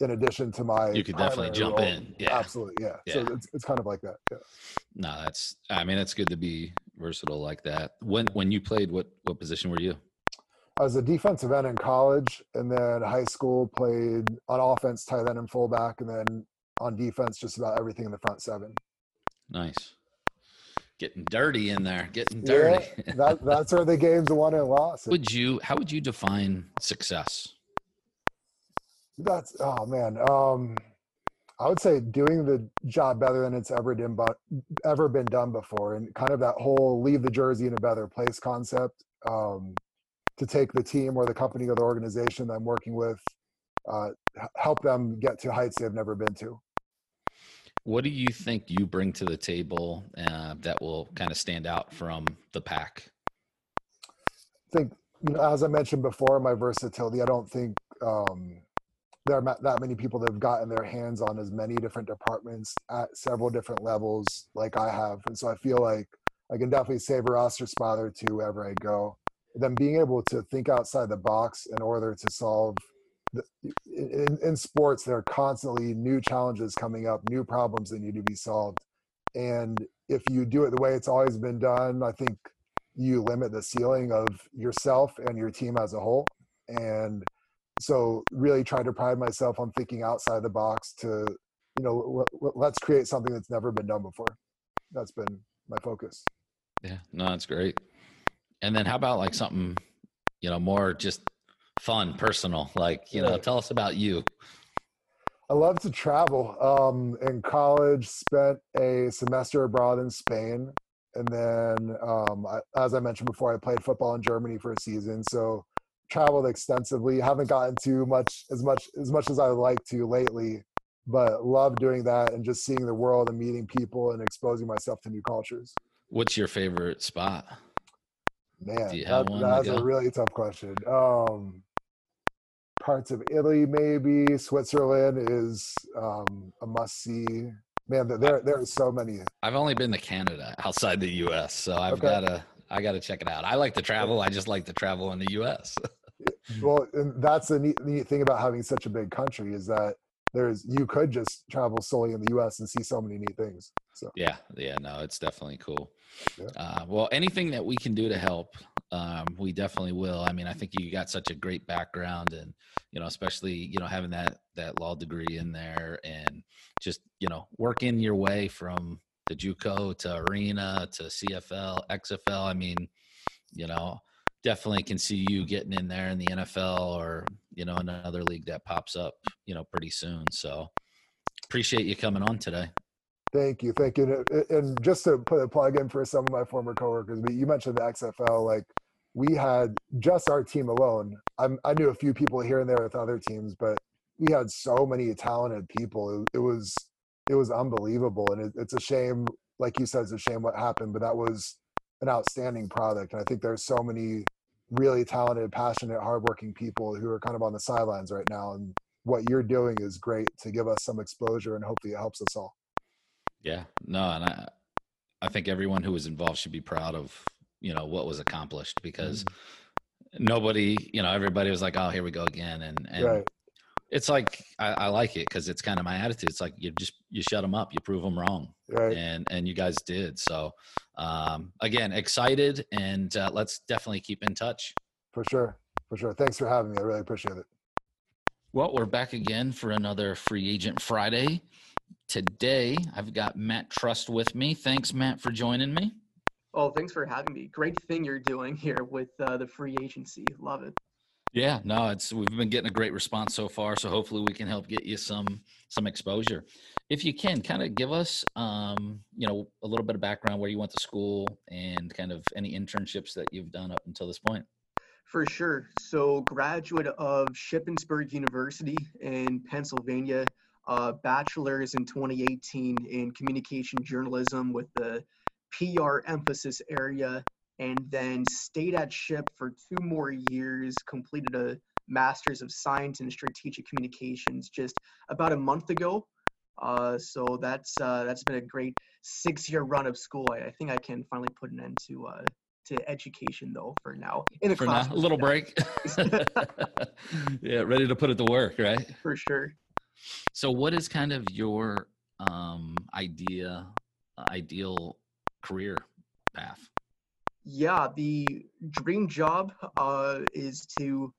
in addition to my You could definitely jump role. in. Yeah. Absolutely, yeah. So it's, it's kind of like that. Yeah. No, that's. I mean, it's good to be versatile like that. When when you played, what what position were you? I was a defensive end in college, and then high school played on offense, tight end and fullback, and then on defense, just about everything in the front seven. Nice. Getting dirty in there. Getting Yeah, dirty. that, that's where the games won and lost. would you? How would you define success? That's oh man. Um, I would say doing the job better than it's ever been but ever been done before, and kind of that whole leave the jersey in a better place concept. Um, to take the team or the company or the organization that I'm working with, uh, help them get to heights they've never been to. What do you think you bring to the table uh, that will kind of stand out from the pack? I think you know, as I mentioned before, my versatility. I don't think um, there are that many people that have gotten their hands on as many different departments at several different levels like I have, and so I feel like I can definitely save a roster spot or two wherever I go. Then being able to think outside the box in order to solve. In, in sports, there are constantly new challenges coming up, new problems that need to be solved, and if you do it the way it's always been done, I think you limit the ceiling of yourself and your team as a whole. And so, really try to pride myself on thinking outside the box to, you know, let's create something that's never been done before. That's been my focus. Yeah, no, that's great. And then how about like something, you know, more just fun, personal? Like, you know, Yeah. tell us about you. I love to travel. Um, in college, spent a semester abroad in Spain, and then, um, I, as I mentioned before, I played football in Germany for a season. So, traveled extensively. Haven't gotten to much as much as much as I would like to lately, but love doing that and just seeing the world and meeting people and exposing myself to new cultures. What's your favorite spot? Man, you that, that's a really tough question. Um, parts of Italy, maybe Switzerland is um, a must see. Man, there- there are so many. I've only been to Canada outside the US, so I've Okay. gotta I gotta check it out. I like to travel. I just like to travel in the US. Well, and that's the neat, neat thing about having such a big country is that there's you could just travel solely in the U.S. and see so many neat things. So Yeah, yeah, no, it's definitely cool. Yeah. Uh, well, anything that we can do to help, um, we definitely will. I mean, I think you got such a great background, and you know, especially you know having that that law degree in there, and just you know working your way from the JUCO to Arena to CFL, XFL. I mean, you know, definitely can see you getting in there in the NFL or you know another league that pops up, you know, pretty soon. So appreciate you coming on today. Thank you, thank you. And- uh, uh, And just to put a plug in for some of my former coworkers, you mentioned the XFL. Like we had just our team alone. I'm, I knew a few people here and there with other teams, but we had so many talented people. It, it was it was unbelievable, and it, it's a shame. Like you said, it's a shame what happened, but that was an outstanding product. And I think there's so many really talented, passionate, hardworking people who are kind of on the sidelines right now. And what you're doing is great to give us some exposure, and hopefully it helps us all. Yeah, no, and I, I think everyone who was involved should be proud of you know what was accomplished because nobody, you know, everybody was like, "Oh, here we go again," and and right. it's like I, I like it because it's kind of my attitude. It's like you just you shut them up, you prove them wrong, Right. and and you guys did. So um, again, excited, and uh, let's definitely keep in touch. For sure. For sure. Thanks for having me. I really appreciate it. Well, we're back again for another Free Agent Friday. Today, I've got Matt Trust with me. Thanks, Matt, for joining me. Oh, thanks for having me. Great thing you're doing here with uh, the free agency. Love it. Yeah, no, it's we've been getting a great response so far, so hopefully we can help get you some some exposure. If you can, kind of give us um, you know, a little bit of background where you went to school and kind of any internships that you've done up until this point. For sure. So, graduate of Shippensburg University in Pennsylvania, uh, bachelor's in 2018 in communication journalism with the PR emphasis area, and then stayed at Ship for two more years, completed a master's of science in strategic communications just about a month ago. Uh, so that's uh, that's been a great six-year run of school. I, I think I can finally put an end to uh, to education though for now. In the For now, a little break. yeah, ready to put it to work, right? for sure. So, what is kind of your um, idea, ideal career path? Yeah, the dream job uh, is to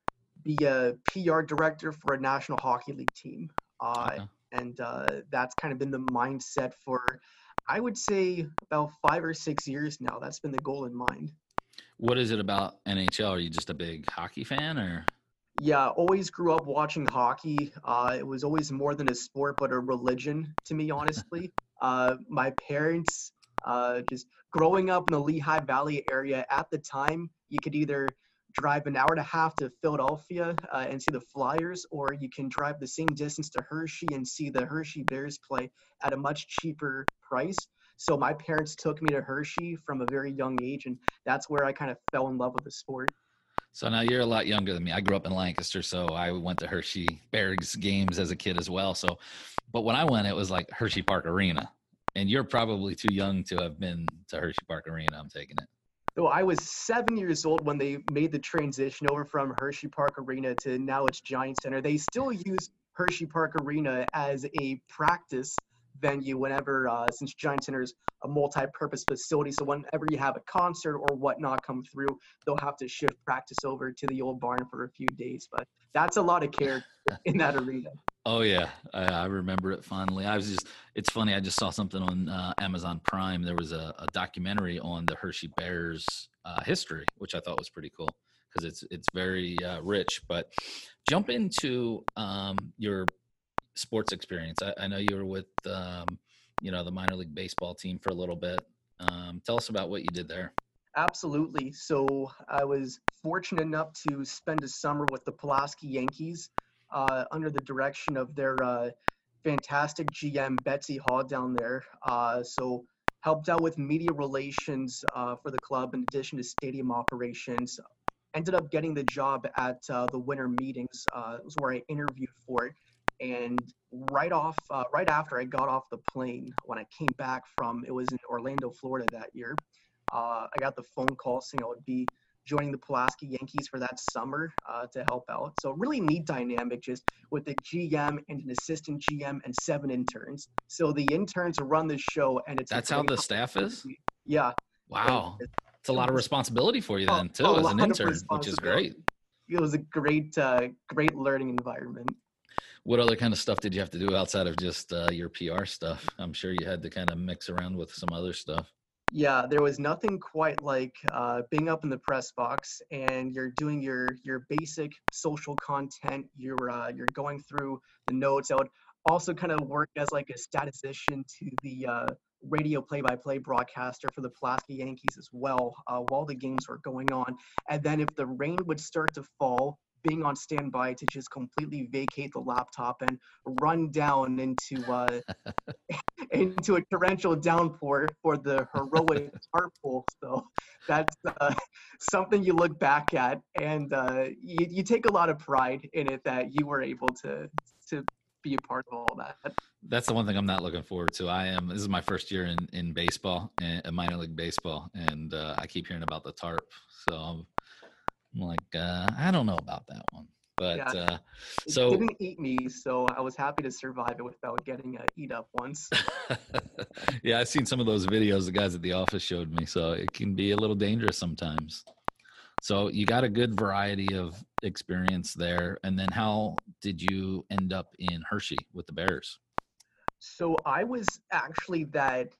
be a PR director for a National Hockey League team. Uh, Okay. And uh, that's kind of been the mindset for, I would say, about five or six years now. That's been the goal in mind. What is it about NHL? Are you just a big hockey fan, or Yeah, always grew up watching hockey. Uh, it was always more than a sport, but a religion to me, honestly. uh, my parents, uh, just growing up in the Lehigh Valley area at the time, you could either drive an hour and a half to Philadelphia uh, and see the Flyers, or you can drive the same distance to Hershey and see the Hershey Bears play at a much cheaper price. So my parents took me to Hershey from a very young age, and that's where I kind of fell in love with the sport. So? Now you're a lot younger than me. I grew up in Lancaster, so I went to Hershey Bears games as a kid as well. So, but when I went, it was like Hershey Park Arena, and you're probably too young to have been to Hershey Park Arena. I'm taking it. So I was seven years old when they made the transition over from Hershey Park Arena to now it's Giant Center. They still use Hershey Park Arena as a practice venue whenever, uh, since Giant Center is a multi-purpose facility. So whenever you have a concert or whatnot come through, they'll have to shift practice over to the old barn for a few days. But that's a lot of care in that arena. Oh yeah, I, I remember it fondly. I was just, it's funny. I just saw something on uh, Amazon Prime. There was a, a documentary on the Hershey Bears uh, history, which I thought was pretty cool because it's it's very uh, rich. But jump into um, your sports experience. I, I know you were with, um, you know, the minor league baseball team for a little bit. Um, tell us about what you did there. Absolutely. So I was fortunate enough to spend a summer with the Pulaski Yankees uh, under the direction of their uh, fantastic GM, Betsy Haugh, down there. Uh, so helped out with media relations uh, for the club in addition to stadium operations. Ended up getting the job at uh, the winter meetings. Uh, was where I interviewed for it. And right off, uh, right after I got off the plane, when I came back from, it was in Orlando, Florida that year uh, I got the phone call saying I would be joining the Pulaski Yankees for that summer uh, to help out. So really neat dynamic just with the GM and an assistant GM and seven interns. So the interns run the show and it's That's how the staff is. yeah. Wow, It- it's a lot of responsibility for you Oh, then too, as an intern, which is great. It was a great, uh, great learning environment. What other kind of stuff did you have to do outside of just uh, your PR stuff? I'm sure you had to kind of mix around with some other stuff. Yeah, there was nothing quite like uh, being up in the press box and you're doing your your basic social content. You're uh, you're going through the notes. I would also kind of work as like a statistician to the uh, radio play-by-play broadcaster for the Pulaski Yankees as well uh, while the games were going on. And then if the rain would start to fall, being on standby to just completely vacate the laptop and run down into uh, into a torrential downpour for the heroic tarp pull. So that's uh, something you look back at, and uh, you, you take a lot of pride in it that you were able to to be a part of all that. That's the one thing I'm not looking forward to. I am. This is my first year in in baseball, in in minor league baseball, and uh, I keep hearing about the tarp. So I'm, I'm like, uh, I don't know about that one. But Yeah. uh, It so didn't eat me, so I was happy to survive it without getting uh, eat up once. yeah, I've seen some of those videos the guys at the office showed me. So it can be a little dangerous sometimes. So you got a good variety of experience there. And then how did you end up in Hershey with the Bears? So I was actually that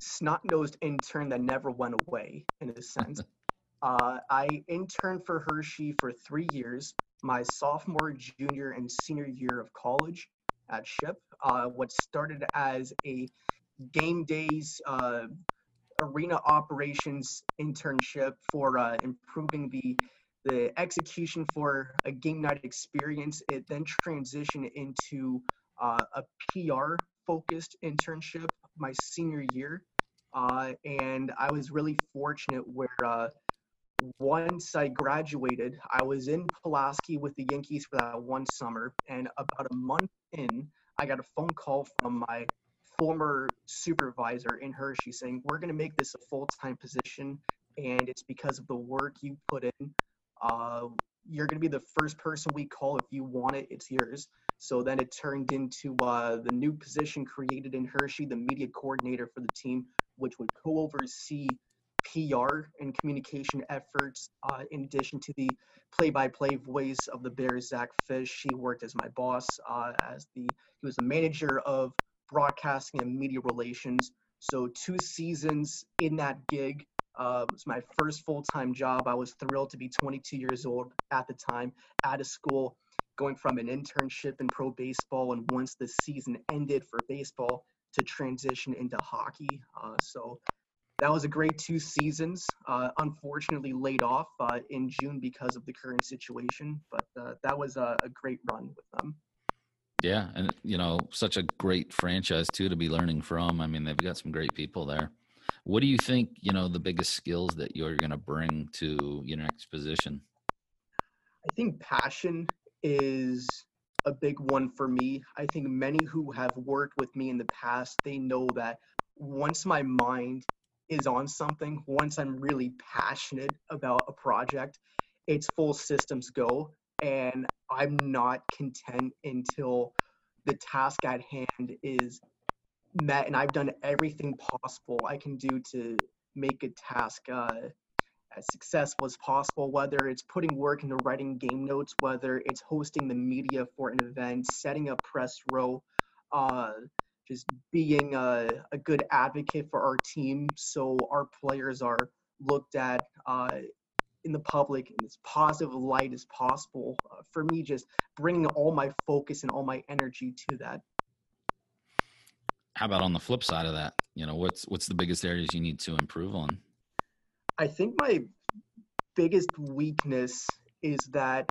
snot-nosed intern that never went away, in a sense. uh, I interned for Hershey for three years, my sophomore, junior, and senior year of college at SHIP. Uh, what started as a game days uh, arena operations internship for uh, improving the the execution for a game night experience. It then transitioned into uh, a PR focused internship my senior year. Uh, and I was really fortunate where once I graduated, I was in Pulaski with the Yankees for that one summer. And about a month in, I got a phone call from my former supervisor in Hershey saying, We're going to make this a full time position. And it's because of the work you put in. Uh, you're going to be the first person we call if you want it, it's yours. So then it turned into uh, the new position created in Hershey, the media coordinator for the team, which would co oversee PR and communication efforts. Uh, in addition to the play-by-play voice of the Bears, Zack Fisch, he worked as my boss. Uh, as the he was the manager of broadcasting and media relations. So two seasons in that gig. Uh, it was my first full-time job. I was thrilled to be 22 years old at the time, out of school, going from an internship in pro baseball, and once the season ended for baseball, to transition into hockey. Uh, so that was a great two seasons. Uh, unfortunately, laid off uh, in June because of the current situation, but uh, that was a, a, great run with them. Yeah, and you know, such a great franchise too to be learning from. I mean, they've got some great people there. What do you think? You know, the biggest skills that you're going to bring to your next position. I think passion is a big one for me. I think many who have worked with me in the past, they know that once my mind is on something, once I'm really passionate about a project, it's full systems go. And I'm not content until the task at hand is met and I've done everything possible I can do to make a task uh, as successful as possible, whether it's putting work into writing game notes, whether it's hosting the media for an event, setting up press row, uh, just being a, a, good advocate for our team so our players are looked at uh, in the public in as positive light as possible. Uh, for me, just bringing all my focus and all my energy to that. How about on the flip side of that? You know, what's what's the biggest areas you need to improve on? I think my biggest weakness is that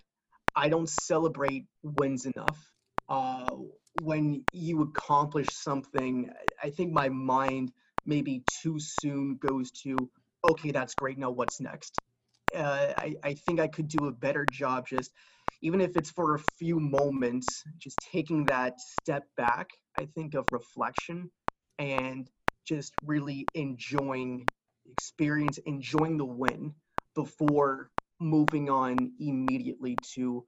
I don't celebrate wins enough. Uh, when you accomplish something, I think my mind maybe too soon goes to, okay, that's great. Now what's next? Uh, I, I think I could do a better job just, even if it's for a few moments, just taking that step back, I think of reflection and just really enjoying the experience, enjoying the win before moving on immediately to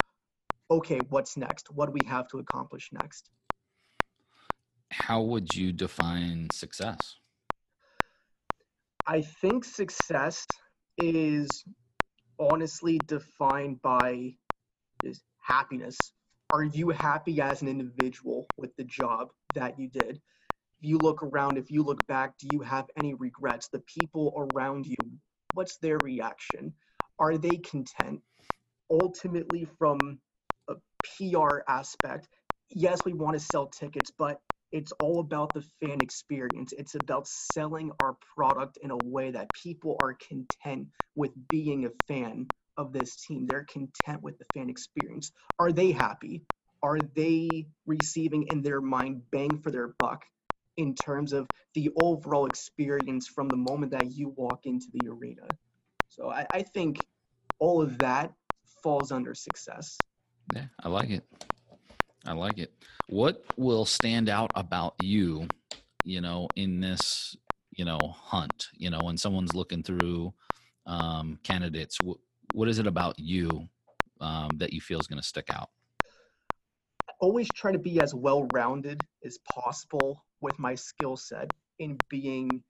okay what's next what do we have to accomplish next how would you define success i think success is honestly defined by is happiness are you happy as an individual with the job that you did if you look around, if you look back, do you have any regrets? The people around you, what's their reaction? Are they content? Ultimately, from PR aspect, yes, we want to sell tickets, but it's all about the fan experience. It's about selling our product in a way that people are content with being a fan of this team. They're content with the fan experience. Are they happy? Are they receiving in their mind bang for their buck? in terms of the overall experience from the moment that you walk into the arena. So I, I think all of that falls under success. Yeah, I like it. I like it. What will stand out about you, you know, in this, you know, hunt? You know, when someone's looking through um, candidates, wh- what is it about you um, that you feel is going to stick out? always try to be as well rounded as possible with my skill set in being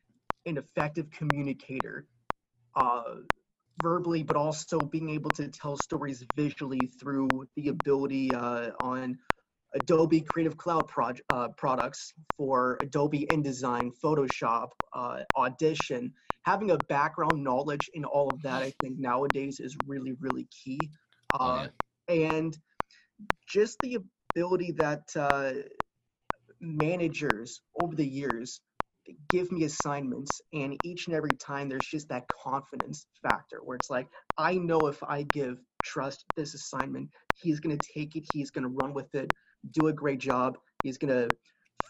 an effective communicator uh, verbally, but also being able to tell stories visually through the ability uh, on Adobe Creative Cloud uh, products for Adobe InDesign, Photoshop, uh, Audition. Having a background knowledge in all of that, I think nowadays is really, really key. Oh, yeah. And just the ability that uh, managers over the years give me assignments and each and every time there's just that confidence factor where it's like i know if i give trust this assignment he's going to take it he's going to run with it do a great job he's going to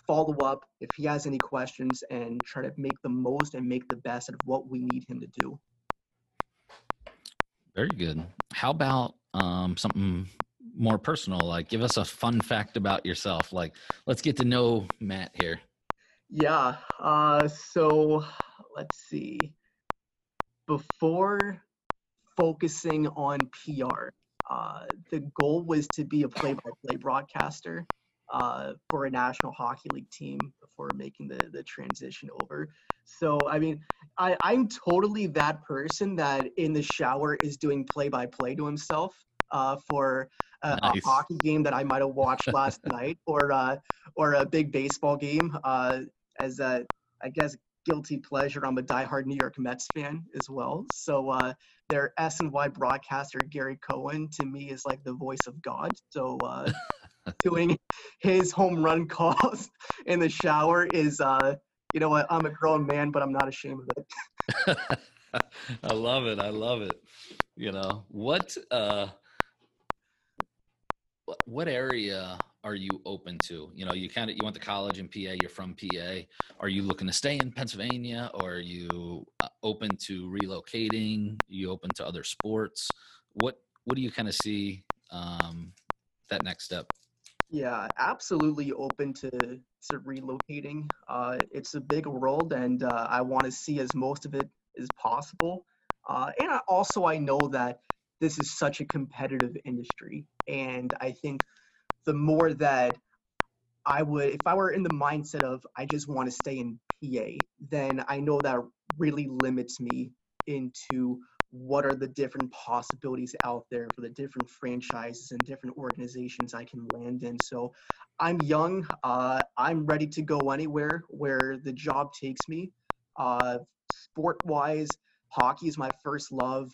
follow up if he has any questions and try to make the most and make the best of what we need him to do. Very good. How about um, something more personal? Like give us a fun fact about yourself. Like let's get to know matt here yeah uh so let's see before focusing on pr uh, the goal was to be a play-by-play broadcaster uh, for a National Hockey League team before making the, the transition over. So, I mean, I, I'm totally that person that in the shower is doing play-by-play to himself uh, for a, Nice. a hockey game that I might have watched last night, or uh, or a big baseball game. Uh, as a, I guess, guilty pleasure, I'm a diehard New York Mets fan as well. So uh, their SNY broadcaster Gary Cohen to me is like the voice of God. So uh, doing his home run calls in the shower is, uh, you know what? I'm a grown man, but I'm not ashamed of it. I love it. I love it. You know what? Uh, what- what area are you open to? You know, you kind of you went to college in PA. You're from PA. Are you looking to stay in Pennsylvania, or are you uh, open to relocating? you open to other sports? What What do you kind of see um, that next step? Yeah, absolutely open to to relocating. Uh, it's a big world, and uh, I want to see as most of it as possible. Uh, and I, also, I know that this is such a competitive industry, and I think the more that I would, if I were in the mindset of I just want to stay in PA, then I know that really limits me into what are the different possibilities out there for the different franchises and different organizations I can land in. So I'm young. Uh, I'm ready to go anywhere where the job takes me. Uh, sport wise, hockey is my first love.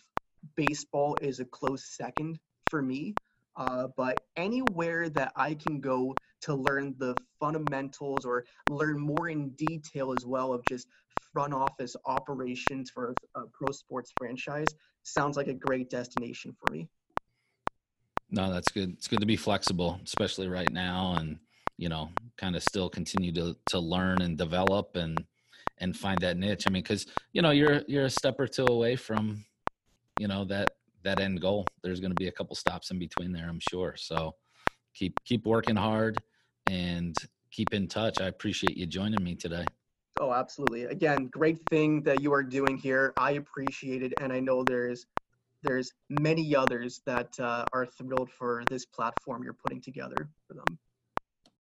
Baseball is a close second for me. Uh, but anywhere that I can go to learn the fundamentals or learn more in detail as well of just front office operations for a pro sports franchise sounds like a great destination for me. No, that's good. It's good to be flexible, especially right now, and you know, kind of still continue to to learn and develop and and find that niche. I mean, because you know, you're you're a step or two away from, you know, that that end goal. There's going to be a couple stops in between there, I'm sure. So keep keep working hard and keep in touch. I appreciate you joining me today. Oh, absolutely. Again, great thing that you are doing here. I appreciate it, and I know there's there's many others that uh, are thrilled for this platform you're putting together for them.